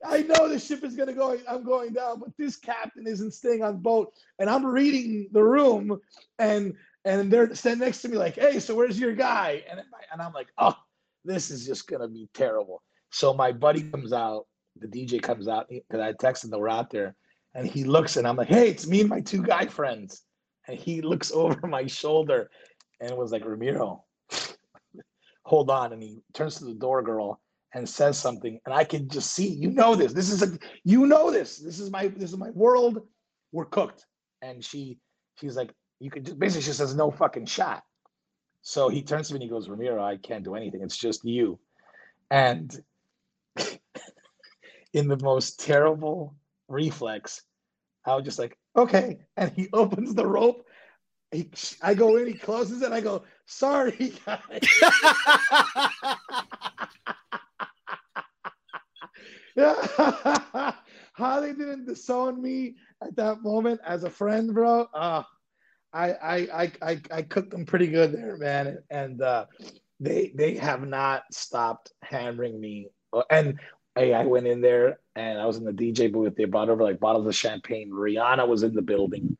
I know the ship is going to go. I'm going down, but this captain isn't staying on boat, and I'm reading the room, and and they're standing next to me like, "Hey, so where's your guy?" And and I'm like, "Oh, this is just going to be terrible." So my buddy comes out, the DJ comes out because I texted the we're out there, and he looks, and I'm like, "Hey, it's me and my two guy friends." and he looks (laughs) over my shoulder and was like, Ramiro, (laughs) hold on. And he turns to the door girl and says something. And I can just see, you know this. This is a you know this. This is my this is my world. We're cooked. And she she's like, you could just basically she says, no fucking shot. So he turns to me and he goes, Ramiro, I can't do anything. It's just you. And (laughs) in the most terrible reflex, I was just like, okay. And he opens the rope. He, I go in, he closes it. I go, sorry, guys. (laughs) (laughs) How they didn't disown me at that moment as a friend, bro. Uh, I, I, I, I, I cooked them pretty good there, man. And uh, they, they have not stopped hammering me. And hey, I went in there and I was in the DJ booth. They brought over like bottles of champagne. Rihanna was in the building.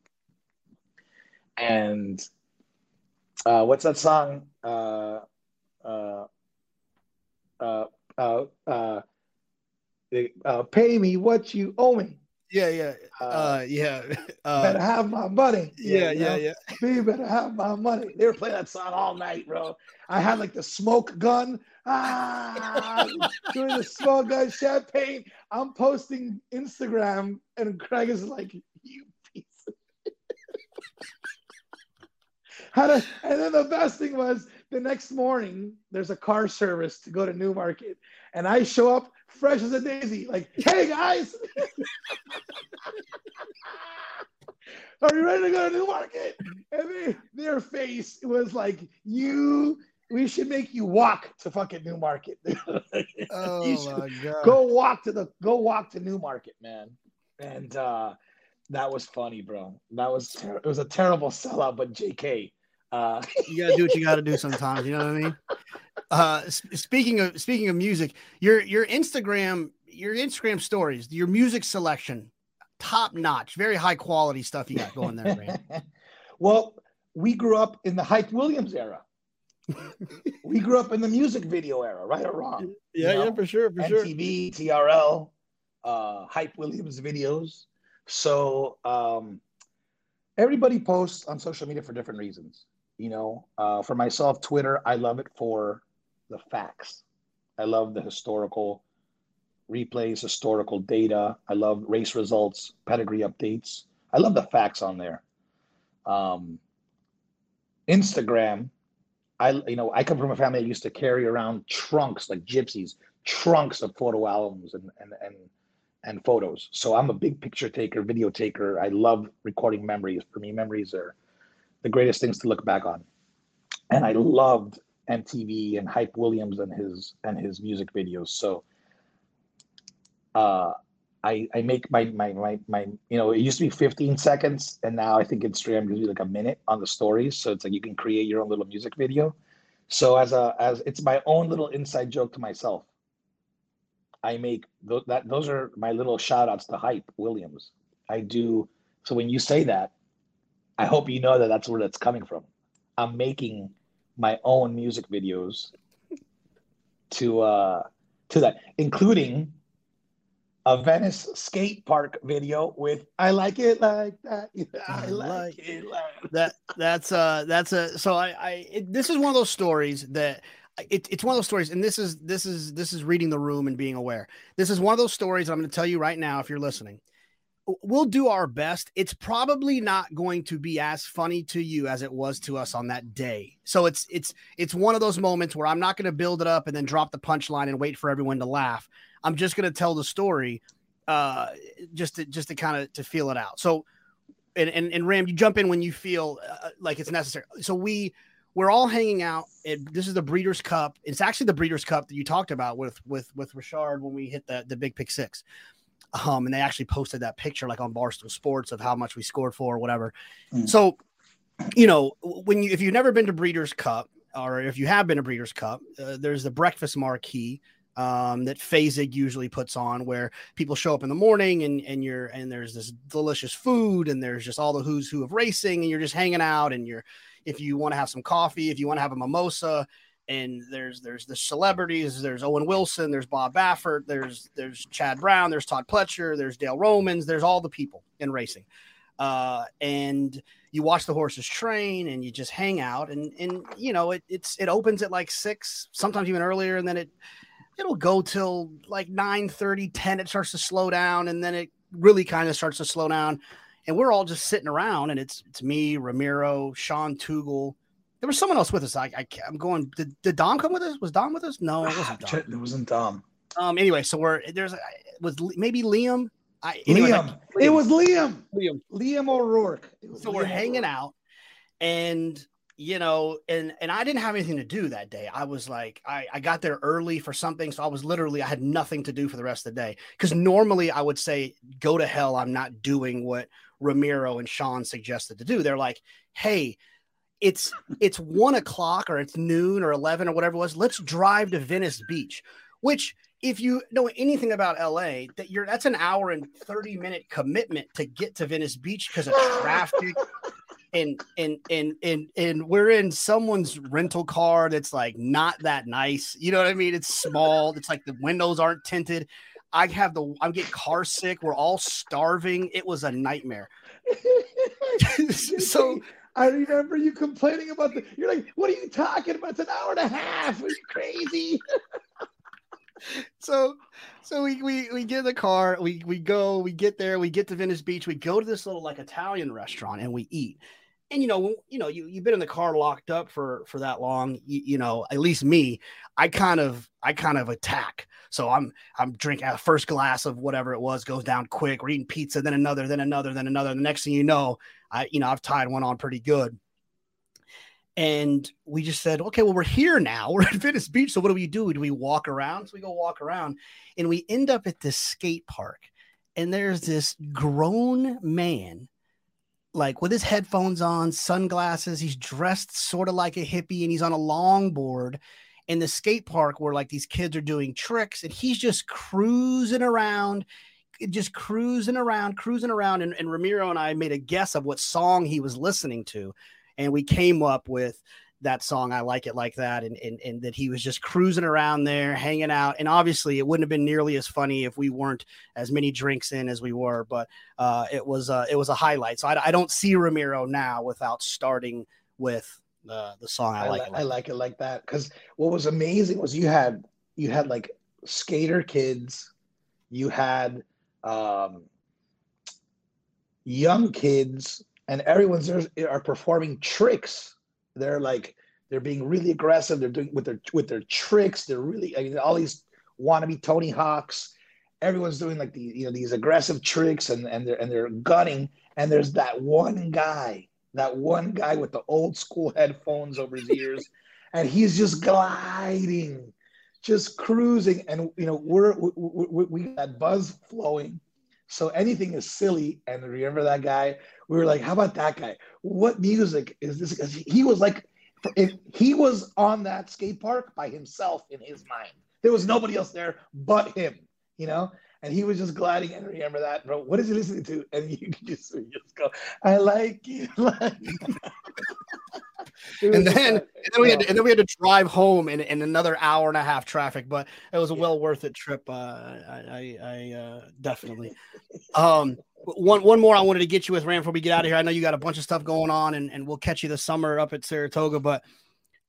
And uh, what's that song? Uh, uh, uh, uh, uh, uh, pay me what you owe me. Yeah, yeah, uh, uh yeah. (laughs) Uh, better have my money. Yeah, yeah, yeah. yeah. You better have my money. They were playing that song all night, bro. I had like the smoke gun. Ah, (laughs) doing the smoke gun champagne. I'm posting Instagram, and Craig is like, "You piece." How to, (laughs) and then the best thing was the next morning. There's a car service to go to Newmarket, and I show up fresh as a daisy. Like, hey guys, (laughs) are you ready to go to Newmarket? And they, their face was like, you. We should make you walk to fucking Newmarket. (laughs) oh my god! Go walk to the go walk to Newmarket, man. And uh, that was funny, bro. That was ter- it was a terrible sellout, but J.K. Uh, you gotta do what you gotta do sometimes. You know what I mean? Uh, speaking of speaking of music, your your Instagram your Instagram stories, your music selection, top notch, very high quality stuff you got going there, man. (laughs) well, we grew up in the Hype Williams era. we grew up in the music video era, right or wrong? Yeah, you know? yeah, for sure, for MTV, sure. TRL, uh, Hype Williams videos. So um, everybody posts on social media for different reasons. You know, uh, for myself, Twitter, I love it for the facts. I love the historical replays, historical data. I love race results, pedigree updates. I love the facts on there. Um, Instagram, I you know I come from a family that used to carry around trunks like gypsies, trunks of photo albums and and and and photos. So I'm a big picture taker, video taker. I love recording memories. For me, memories are the greatest things to look back on. And I loved MTV and Hype Williams and his and his music videos. So uh, I I make my my my my you know it used to be 15 seconds and now I think Instagram gives you like a minute on the stories. So it's like you can create your own little music video. So as a as it's my own little inside joke to myself. I make th- that those are my little shout outs to Hype Williams. I do so when you say that, I hope you know that that's where that's coming from. I'm making my own music videos to uh to that, including a Venice skate park video with "I like it like that." (laughs) I like, it like (laughs) that. That's uh, that's a so I I it, this is one of those stories that it, it's one of those stories, and this is this is this is reading the room and being aware. This is one of those stories I'm going to tell you right now. If you're listening, we'll do our best. It's probably not going to be as funny to you as it was to us on that day. So it's it's it's one of those moments where I'm not going to build it up and then drop the punchline and wait for everyone to laugh. I'm just going to tell the story, uh, just to just to kind of to feel it out. So, and, and and Ram, you jump in when you feel uh, like it's necessary. So we we're all hanging out. This is the Breeders' Cup. It's actually the Breeders' Cup that you talked about with with with Richard when we hit the the big pick six. Um, and they actually posted that picture like on Barstool Sports of how much we scored for or whatever. Mm. So, you know, when you if you've never been to Breeders' Cup or if you have been to Breeders' Cup, uh, there's the breakfast marquee um, that Fasig usually puts on, where people show up in the morning and and you're and there's this delicious food and there's just all the who's who of racing and you're just hanging out and you're if you want to have some coffee, if you want to have a mimosa, and there's there's the celebrities, there's Owen Wilson, there's Bob Baffert, there's there's Chad Brown, there's Todd Pletcher, there's Dale Romans, there's all the people in racing. Uh, and you watch the horses train and you just hang out and and you know it it's it opens at like six sometimes even earlier and then it it'll go till like 9 30 10 it starts to slow down and then it really kind of starts to slow down and we're all just sitting around and it's it's me ramiro sean tugel there was someone else with us i, I am going did, did dom come with us was dom with us no it wasn't (sighs) dom it wasn't dom um anyway so we're there's was maybe liam I, anyway, liam. Like, liam. It was Liam. Liam. Liam O'Rourke. So Liam we're hanging O'Rourke. out, and you know, and and I didn't have anything to do that day. I was like, I, I got there early for something, so I was literally I had nothing to do for the rest of the day. Because normally I would say, go to hell. I'm not doing what Ramiro and Sean suggested to do. They're like, hey, it's it's one o'clock or it's noon or eleven or whatever it was. Let's drive to Venice Beach, which if you know anything about LA, that you're that's an hour and 30 minute commitment to get to Venice Beach because of traffic and and and and and we're in someone's rental car that's like not that nice. You know what I mean? It's small. It's like the windows aren't tinted. I have the I'm getting car sick. We're all starving. It was a nightmare. (laughs) so I remember you complaining about the. You're like, what are you talking about? It's an hour and a half. Are you crazy? so so we, we we get in the car we we go we get there we get to venice beach we go to this little like italian restaurant and we eat and you know you know you, you've been in the car locked up for for that long you, you, know at least me i kind of i kind of attack so i'm i'm drinking a first glass of whatever it was goes down quick we're eating pizza then another then another then another the next thing you know i you know i've tied one on pretty good. And we just said okay well we're here now. (laughs) We're at venice beach. So what do we do? Do we walk around? So we go walk around and we end up at this skate park. And there's this grown man like with his headphones on, sunglasses. He's dressed sort of like a hippie and he's on a longboard. In the skate park where like these kids are doing tricks and he's just cruising around, just cruising around, cruising around. And, and Ramiro and I made a guess of what song he was listening to. And we came up with that song i like it like that and, and and that he was just cruising around there hanging out and obviously it wouldn't have been nearly as funny if we weren't as many drinks in as we were but uh, it was uh, it was a highlight so I, I don't see ramiro now without starting with the the song i, I like, it like i like it like that because what was amazing was you had you had like skater kids, you had um, young kids, and everyone's there are performing tricks. They're like they're being really aggressive. They're doing with their with their tricks. They're really I mean, all these wannabe Tony Hawks. Everyone's doing like the you know these aggressive tricks and and they're and they're gunning. And there's that one guy, that one guy with the old school headphones over his ears, (laughs) and he's just gliding, just cruising. And you know we're we, we, we got buzz flowing, so anything is silly. And remember that guy? We were like, how about that guy? What music is this? Because he was like if he was on that skate park by himself in his mind. There was nobody else there but him, you know? And he was just gliding and remember that, bro. What is he listening to? And you (laughs) just, just go, I like you. (laughs) (laughs) and then, and then we had to, and then we had to drive home in, in another hour and a half traffic, but it was a well worth it trip. Uh, I, I, I uh, definitely. Um, one one more I wanted to get you with Ram before we get out of here. I know you got a bunch of stuff going on, and, and we'll catch you this summer up at Saratoga. But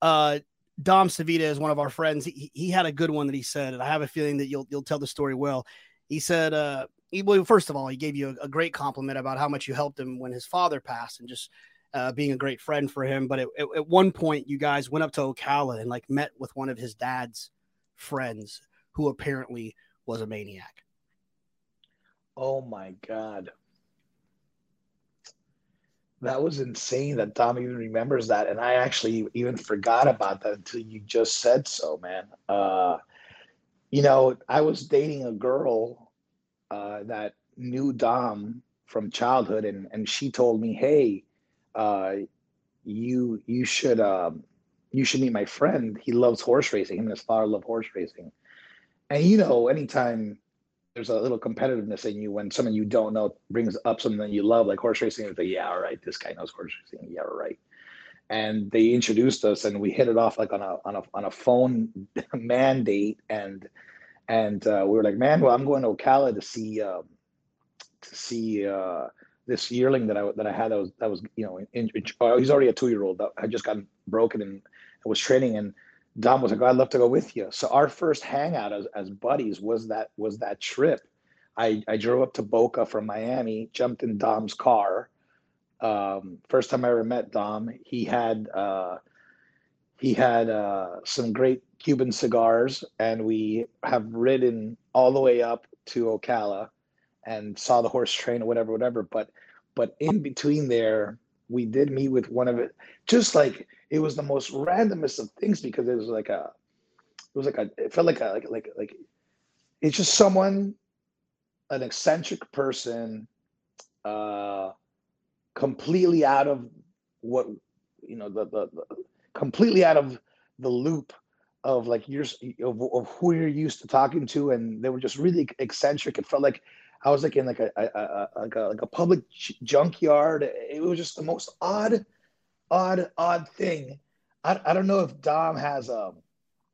uh, Dom Savita is one of our friends. He, he had a good one that he said, and I have a feeling that you'll you'll tell the story well. He said, uh, he, well, first of all, he gave you a, a, great compliment about how much you helped him when his father passed, and just uh, being a great friend for him. But it, it, at one point, you guys went up to Ocala and like met with one of his dad's friends, who apparently was a maniac. Oh my god. That was insane that Dom even remembers that. And I actually even forgot about that until you just said so, man. Uh, you know, I was dating a girl uh, that knew Dom from childhood, and, and she told me, hey, uh, you you should um, you should meet my friend. He loves horse racing. Him and his father love horse racing. And you know, anytime there's a little competitiveness in you when someone you don't know brings up something you love, like horse racing. It's like, yeah, all right, this guy knows horse racing. Yeah, all right. And they introduced us, and we hit it off like on a on a on a phone (laughs) mandate, and and uh, we were like, man, well, I'm going to Ocala to see um, to see uh, this yearling that I that I had that was that was you know in, in, oh, he's already a two year old that had just gotten broken and was training and Dom was like, oh, I'd love to go with you. So our first hangout as, as buddies was that was that trip. I, I drove up to Boca from Miami, jumped in Dom's car. Um, first time I ever met Dom, he had uh, he had uh, some great Cuban cigars, and we have ridden all the way up to Ocala and saw the horse train or whatever, whatever. But but in between there, we did meet with one of it, just like it was the most randomest of things because it was like a it was like a it felt like a like like like it's just someone an eccentric person uh completely out of what you know the the, the completely out of the loop of like you're of, of who you're used to talking to and they were just really eccentric it felt like i was like in like a, a, a like a like a public junkyard it was just the most odd odd, odd thing. I, I don't know if Dom has a um,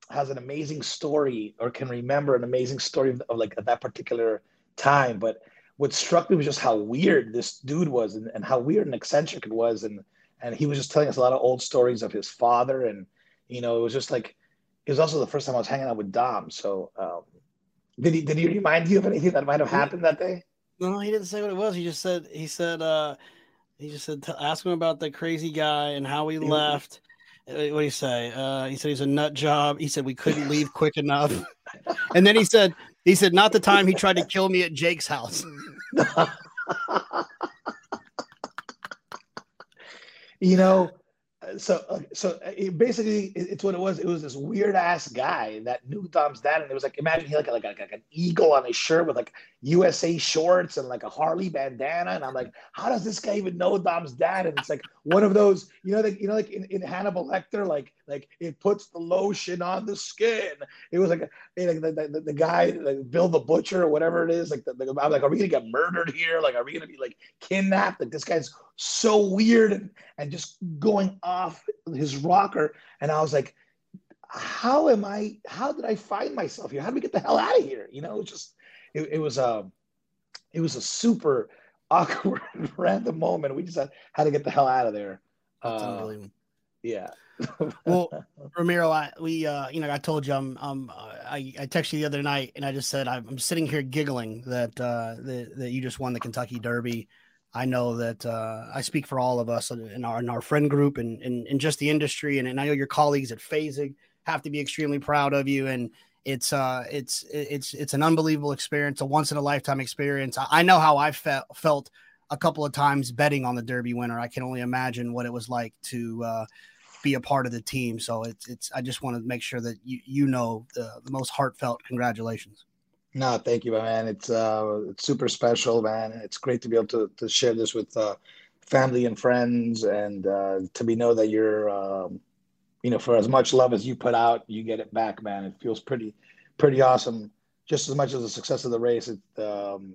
has an amazing story or can remember an amazing story of, of like at that particular time, but what struck me was just how weird this dude was and, and how weird and eccentric it was and and he was just telling us a lot of old stories of his father and you know it was just like it was also the first time I was hanging out with Dom. So um, did he did he remind you of anything that might have happened that day? No, he didn't say what it was. He just said he said uh he just said, ask him about the crazy guy and how he left. Uh, what do you say? Uh, he said he's a nut job. He said we couldn't leave quick enough. (laughs) and then he said, he said, not the time he tried to kill me at Jake's house. (laughs) you know, so uh, so uh, basically it's what it was. It was this weird ass guy that knew dom's dad and it was like imagine he like like, like, like an eagle on his shirt with like usa shorts and like a harley bandana. And i'm like how does this guy even know dom's dad? And it's like one of those you know like you know like in, in hannibal lecter like like it puts the lotion on the skin it was like, a, like the, the, the guy like bill the butcher or whatever it is like the, the, i'm like are we gonna get murdered here like are we gonna be like kidnapped like this guy's so weird and, and just going off his rocker. And I was like, how am I, how did I find myself here? How do we get the hell out of here? You know, it just, it, it was a, um, it was a super (laughs) awkward random moment. We just had, had to get the hell out of there. That's uh, unbelievable. Yeah. well, (laughs) Ramiro, I, we, uh, you know, I told you, I'm, um, I, I texted you the other night, and I just said I'm sitting here giggling that uh, that, that you just won the Kentucky Derby. I know that uh, I speak for all of us in our in our friend group and in, just the industry, and, and I know your colleagues at Phasing have to be extremely proud of you. And it's uh, it's it's it's an unbelievable experience, a once in a lifetime experience. I, I know how I felt felt a couple of times betting on the Derby winner. I can only imagine what it was like to uh, be a part of the team. So it's it's. I just want to make sure that you you know the, the most heartfelt congratulations. No, thank you, man. It's uh, it's super special, man. It's great to be able to to share this with uh, family and friends, and uh, to be know that you're, um, you know, for as much love as you put out, you get it back, man. It feels pretty, pretty awesome. Just as much as the success of the race, it, um,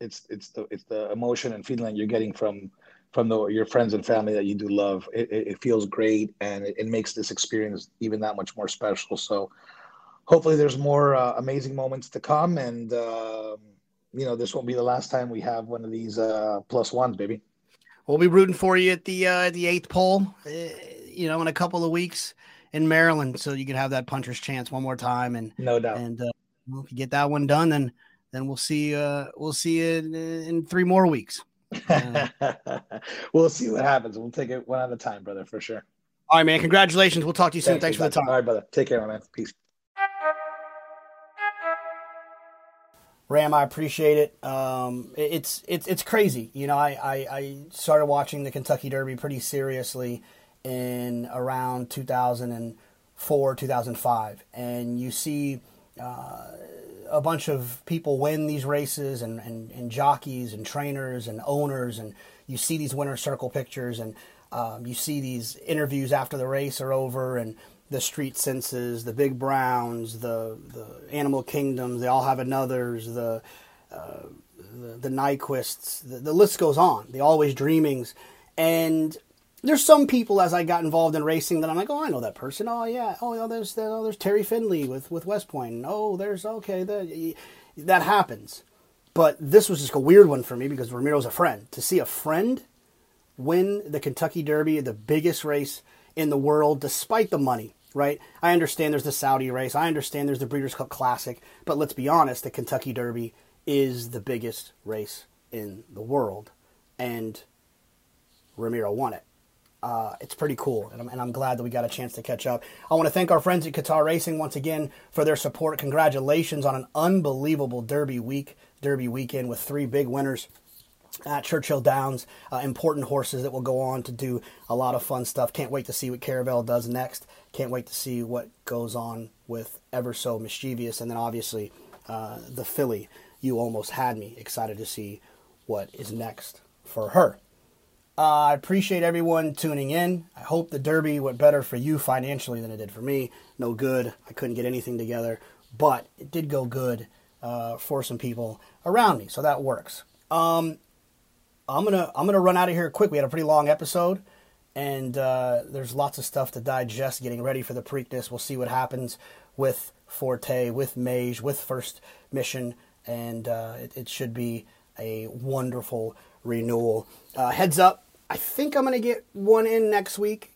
it's it's the it's the emotion and feeling you're getting from from the, your friends and family that you do love. It, it feels great, and it, it, makes this experience even that much more special. So, hopefully, there's more uh, amazing moments to come, and uh, you know, this won't be the last time we have one of these uh, plus ones, baby. We'll be rooting for you at the uh, the eighth pole, uh, you know, in a couple of weeks in Maryland, so you can have that puncher's chance one more time, and no doubt. And uh, if you get that one done, then then we'll see. Uh, we'll see you in, in three more weeks. (laughs) We'll see what happens. We'll take it one at a time, brother, for sure. All right, man. Congratulations. We'll talk to you soon. Thanks, Thanks for the time. All right, brother. Take care, man. Peace. Ram, I appreciate it. Um, it's it's it's crazy. You know, I, I, I started watching the Kentucky Derby pretty seriously in around 2004, 2005, and you see uh, a bunch of people win these races and, and, and, jockeys and trainers and owners and you see these winner circle pictures and um, you see these interviews after the race are over and the street senses the big browns the the animal kingdoms the I'll Have Another's the uh, the, the nyquists the, the list goes on. The always dreamings. And there's some people as I got involved in racing that I'm like, oh, I know that person. Oh yeah. Oh, oh there's oh, there's Terry Finley with with West Point. Oh, there's okay. That that happens. But this was just a weird one for me because Ramiro's a friend. To see a friend win the Kentucky Derby, the biggest race in the world, despite the money, right? I understand there's the Saudi race. I understand there's the Breeders' Cup Classic. But let's be honest, the Kentucky Derby is the biggest race in the world. And Ramiro won it. Uh, it's pretty cool, and I'm, and I'm, glad that we got a chance to catch up. I want to thank our friends at Qatar Racing once again for their support. Congratulations on an unbelievable Derby week, Derby weekend with three big winners at Churchill Downs. Uh, important horses that will go on to do a lot of fun stuff. Can't wait to see what Caravel does next. Can't wait to see what goes on with Ever So Mischievous, and then obviously uh, the filly. You almost had me excited to see what is next for her. Uh, I appreciate everyone tuning in. I hope the Derby went better for you financially than it did for me. No good. I couldn't get anything together, but it did go good uh, for some people around me, so that works. Um, I'm gonna I'm gonna run out of here quick. We had a pretty long episode, and uh, there's lots of stuff to digest. Getting ready for the Preakness. We'll see what happens with Forte, with Mage, with First Mission, and uh, it, it should be a wonderful renewal. Uh, heads up, I think I'm going to get one in next week,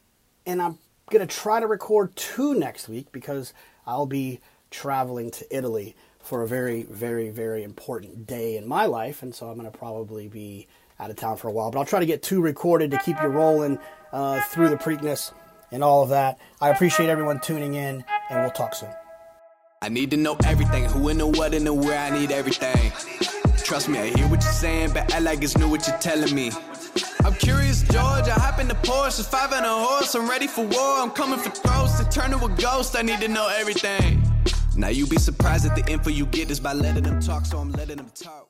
and I'm going to try to record two next week because I'll be traveling to Italy for a very, very, very important day in my life, and so I'm going to probably be out of town for a while. But I'll try to get two recorded to keep you rolling uh, through the Preakness and all of that. I appreciate everyone tuning in, and we'll talk soon. I need to know everything who and the what and the where. I need everything. Trust me, I hear what you're saying, but I like it's new what you're telling me. I'm curious, George. I hop in the Porsche, five and a horse. I'm ready for war. I'm coming for throats to turn to a ghost. I need to know everything. Now you be surprised at the info you get is by letting them talk, so I'm letting them talk.